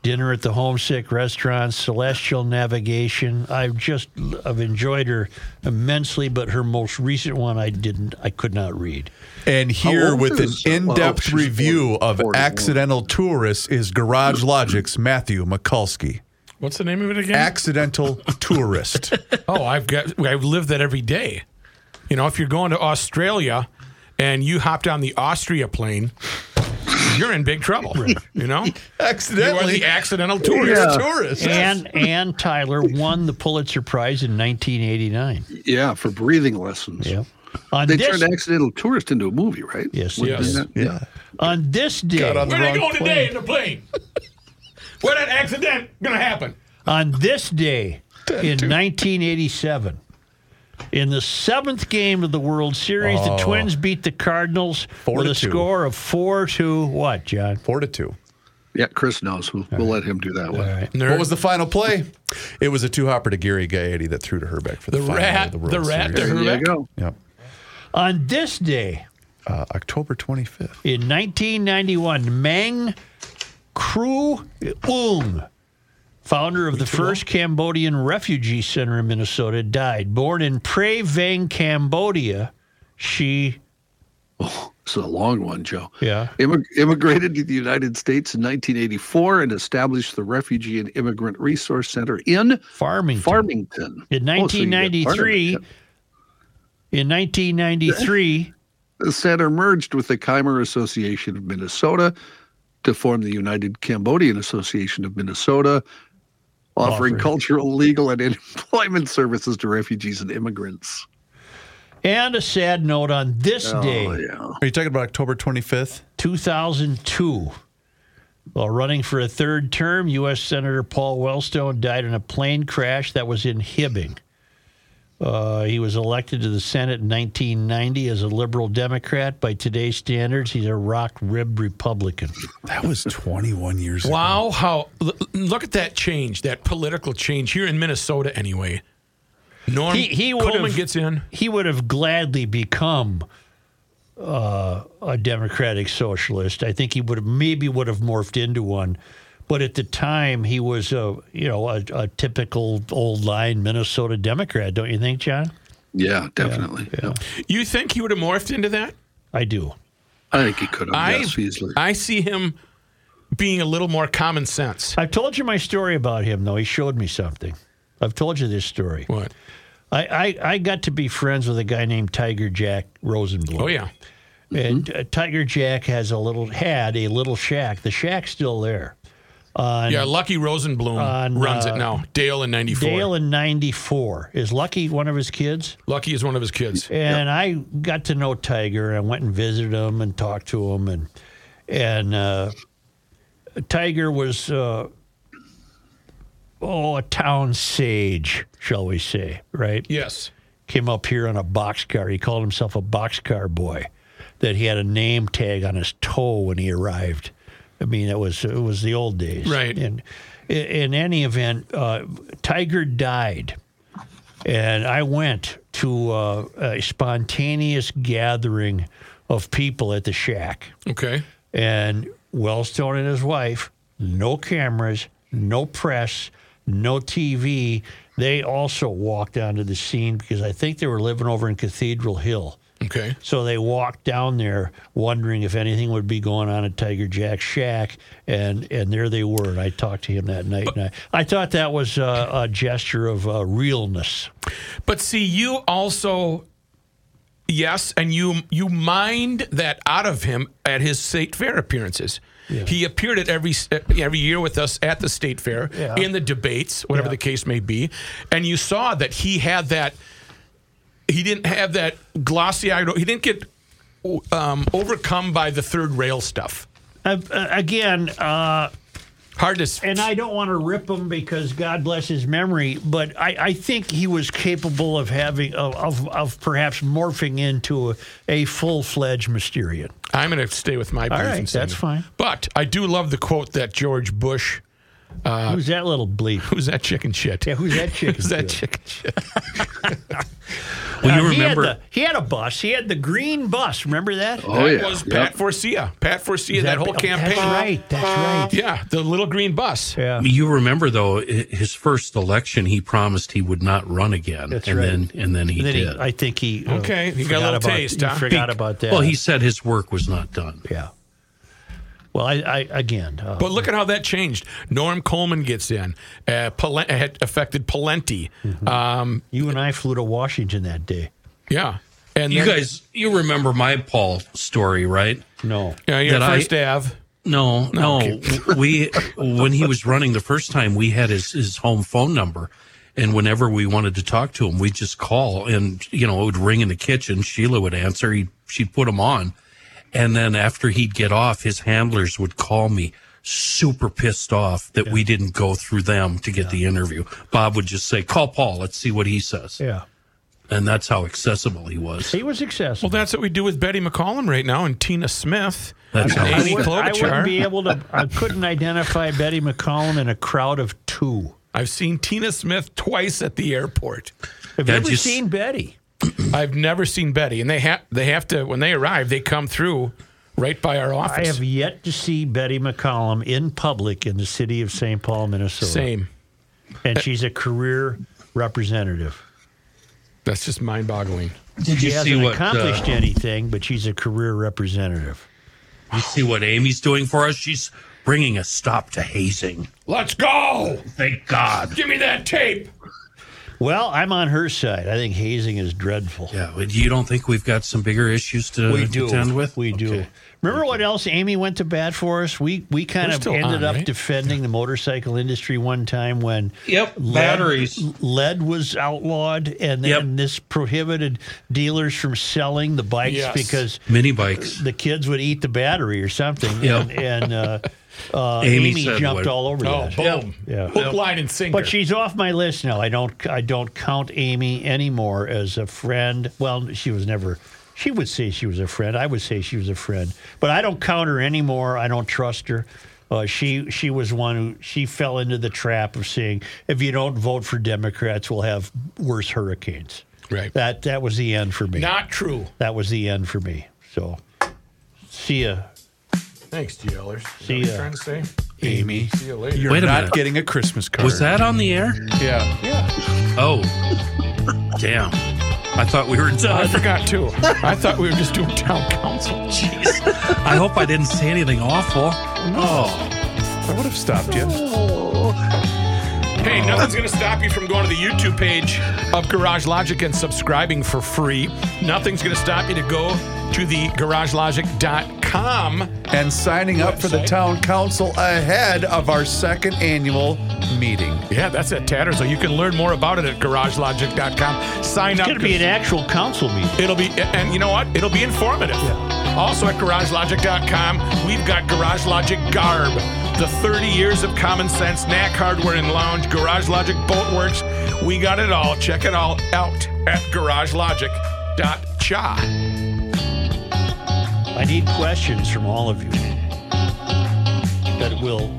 Dinner at the Homesick Restaurant, Celestial Navigation. I've just I've enjoyed her immensely, but her most recent one I didn't I could not read. And here with an uh, in-depth she's review 40, of 41. accidental tourists is Garage Logic's Matthew Mikulski. What's the name of it again? Accidental [LAUGHS] tourist. Oh, I've got I've lived that every day. You know, if you're going to Australia and you hopped on the Austria plane, you're in big trouble. You know, you are Accidentally the accidental tourist. Yeah. tourist. Anne Anne Tyler won the Pulitzer Prize in 1989. Yeah, for breathing lessons. Yep. On They this, turned Accidental Tourist into a movie, right? Yes, yes. that- Yeah. on this day, Got on the Where they wrong going today in the plane? Where that accident gonna happen? on this day in 1987, in the seventh game of the World Series, the Twins beat the Cardinals Oh. Four with to a two. score of four to what, John? Four to two. Yeah, Chris knows. We'll, we'll let him do that one. All right. Nerd. What was the final play? It was a two hopper to Gary Gaetti that threw to Hrbek for the, The final rat- of the World Series. the rat Series. to There you Hrbek? go. Yep. On this day Uh, October 25th. in 1991, Meng Kru Ung, founder of the first Cambodian refugee center in Minnesota, died. Born in Prey Veng, Cambodia, she [LAUGHS] This is a long one, Joe. Yeah. Immig- immigrated to the United States in 1984 and established the Refugee and Immigrant Resource Center in Farmington. Farmington. In Oh, so 1993, in 1993, [LAUGHS] The center merged with the Khmer Association of Minnesota to form the United Cambodian Association of Minnesota, offering Offering. cultural, legal, and [LAUGHS] employment services to refugees and immigrants. and a sad note on this oh, day, Oh, yeah. Are you talking about October 25th? 2002. While running for a third term, U.S. Senator Paul Wellstone died in a plane crash that was in Hibbing. Uh, he was elected to the Senate in 1990 as a liberal Democrat. By today's standards, he's a rock ribbed Republican. That was 21 years ago. Wow, how look at that change, that political change here in Minnesota anyway. Norm He- he would Coleman have- gets in. He would have gladly become uh, a Democratic socialist. I think he would have maybe would have morphed into one. But at the time, he was a you know a, a typical old line Minnesota Democrat, don't you think, John? Yeah, definitely. Yeah. You think he would have morphed into that? I do. I think he could have. I yes, easily. I see him being a little more common sense. I've told you my story about him, though. He showed me something. I've told you this story. What? I, I, I got to be friends with a guy named Tiger Jack Rosenblum. Oh yeah. And uh, Tiger Jack has a little had a little shack. The shack's still there. On Yeah, Lucky Rosenblum on, runs uh, it now. Dale in 94. Dale in '94 is Lucky one of his kids. Lucky is one of his kids. And I got to know Tiger. I went and visited him and talked to him, and and uh, Tiger was uh, oh a town sage, shall we say? Right? Yes. Came up here on a boxcar. He called himself a boxcar boy. That he had a name tag on his toe when he arrived. I mean, it was it was the old days, Right. And in any event, uh, Tiger died and I went to uh, a spontaneous gathering of people at the shack. Okay. And Wellstone and his wife, no cameras, no press, no TV. They also walked onto the scene because I think they were living over in Cathedral Hill. Okay. So they walked down there wondering if anything would be going on at Tiger Jack's shack, and and there they were. And I talked to him that night, and I, I thought that was uh, a gesture of uh, realness. But see, you also yes, and you you mind that out of him at his state fair appearances. He appeared at every every year with us at the state fair Yeah. in the debates, whatever Yeah. the case may be, and you saw that he had that. He didn't have that glossy. He didn't get um, overcome by the third rail stuff. Uh, uh, again, uh, Hard to. s- and I don't want to rip him because God bless his memory, but I, I think he was capable of having of of, of perhaps morphing into a, a full fledged Mysterian. I'm going to stay with my. belief right, that's fine. But I do love the quote that George Bush. Who's that little bleep? Who's that chicken shit? Yeah, who's that chicken? [LAUGHS] Who's that chicken shit? [LAUGHS] [LAUGHS] Well, you Uh, he remember had the, he had a bus. He had the green bus. Remember that? Oh, that yeah. was Yep. Pat Forciea. Pat Forciea, that, whole oh, campaign. That's right. That's right. Yeah, the little green bus. Yeah. You remember though, his first election, he promised he would not run again, That's and right. then and then he And then he, did. I think he uh, Okay, he got a forgot little about, taste, He huh? forgot He- about that. well, he said his work was not done. yeah. Well, I, I again. Uh, But look at how that changed. Norm Coleman gets in. Uh, Palen- had affected Pawlenty. Mm-hmm. Um, you and I flew to Washington that day. yeah. And You then- guys, you remember my Paul story, right? No. yeah, your that I- first Ave. No, no. okay. we when he was running the first time, we had his his home phone number, and whenever we wanted to talk to him, we'd just call, and you know it would ring in the kitchen. Sheila would answer. He she'd put him on, and then after he'd get off, his handlers would call me. Super pissed off that we didn't go through them to get the interview. Bob would just say, "Call Paul. Let's see what he says," Yeah. and that's how accessible he was. He was successful. Well, that's what we do with Betty McCollum right now and Tina Smith. That's and how- Amy I, would, I wouldn't be able to. I couldn't identify Betty McCollum in a crowd of two. I've seen Tina Smith twice at the airport. Have you ever just- seen Betty? I've never seen Betty, and they have they have to when they arrive, they come through right by our office. I have yet to see Betty McCollum in public in the city of St. Paul, Minnesota. Same. And she's a career representative. That's just mind-boggling. Did She you see hasn't what? accomplished uh, anything, but she's a career representative. you see what Amy's doing for us? She's bringing a stop to hazing. Let's go. Thank God. Give me that tape. Well, I'm on her side. I think hazing is dreadful. Yeah, but you don't think we've got some bigger issues to we do. contend with? We do. Okay. Remember what else Amy went to bat for us? We we kind We're of ended on, up right? defending the motorcycle industry one time when Yep, lead- batteries. lead was outlawed, and then Yep. this prohibited dealers from selling the bikes Yes. because Mini bikes. the kids would eat the battery or something. Yep. And, and uh, uh, Amy Amy, jumped what- all over Oh, that. boom. Yeah. Hook, line, and sinker. But she's off my list now. I don't I don't count Amy anymore as a friend. Well, she was never she would say she was a friend. I would say she was a friend. But I don't count her anymore. I don't trust her. Uh, she she was one who she fell into the trap of saying if you don't vote for Democrats, we'll have worse hurricanes. Right. That that was the end for me. Not true. that was the end for me. So see ya. Thanks, GLers. See Is that what ya. you're trying to say? Amy, See you later. you're Wait a not minute. getting a Christmas card. Was that on the air? Yeah. Yeah. Oh, damn. I thought we were done. I done. forgot too. I thought we were just doing town council. Jeez. I hope I didn't say anything awful. Oh. I would have stopped you. Hey, oh. nothing's going to stop you from going to the YouTube page of Garage Logic and subscribing for free. Nothing's going to stop you to go to the garagelogic.com. And signing up for the Website. town council ahead of our second annual meeting. Yeah, that's at Tatter. So you can learn more about it at garagelogic.com. Sign up. It's up. gonna be an actual council meeting. It'll be, and you know what? It'll be informative. Also at garagelogic.com, we've got Garage Logic Garb, the 30 years of common sense, knack hardware and lounge, Garage Logic Boat Works. We got it all. Check it all out at garagelogic.cha. I need questions from all of you that will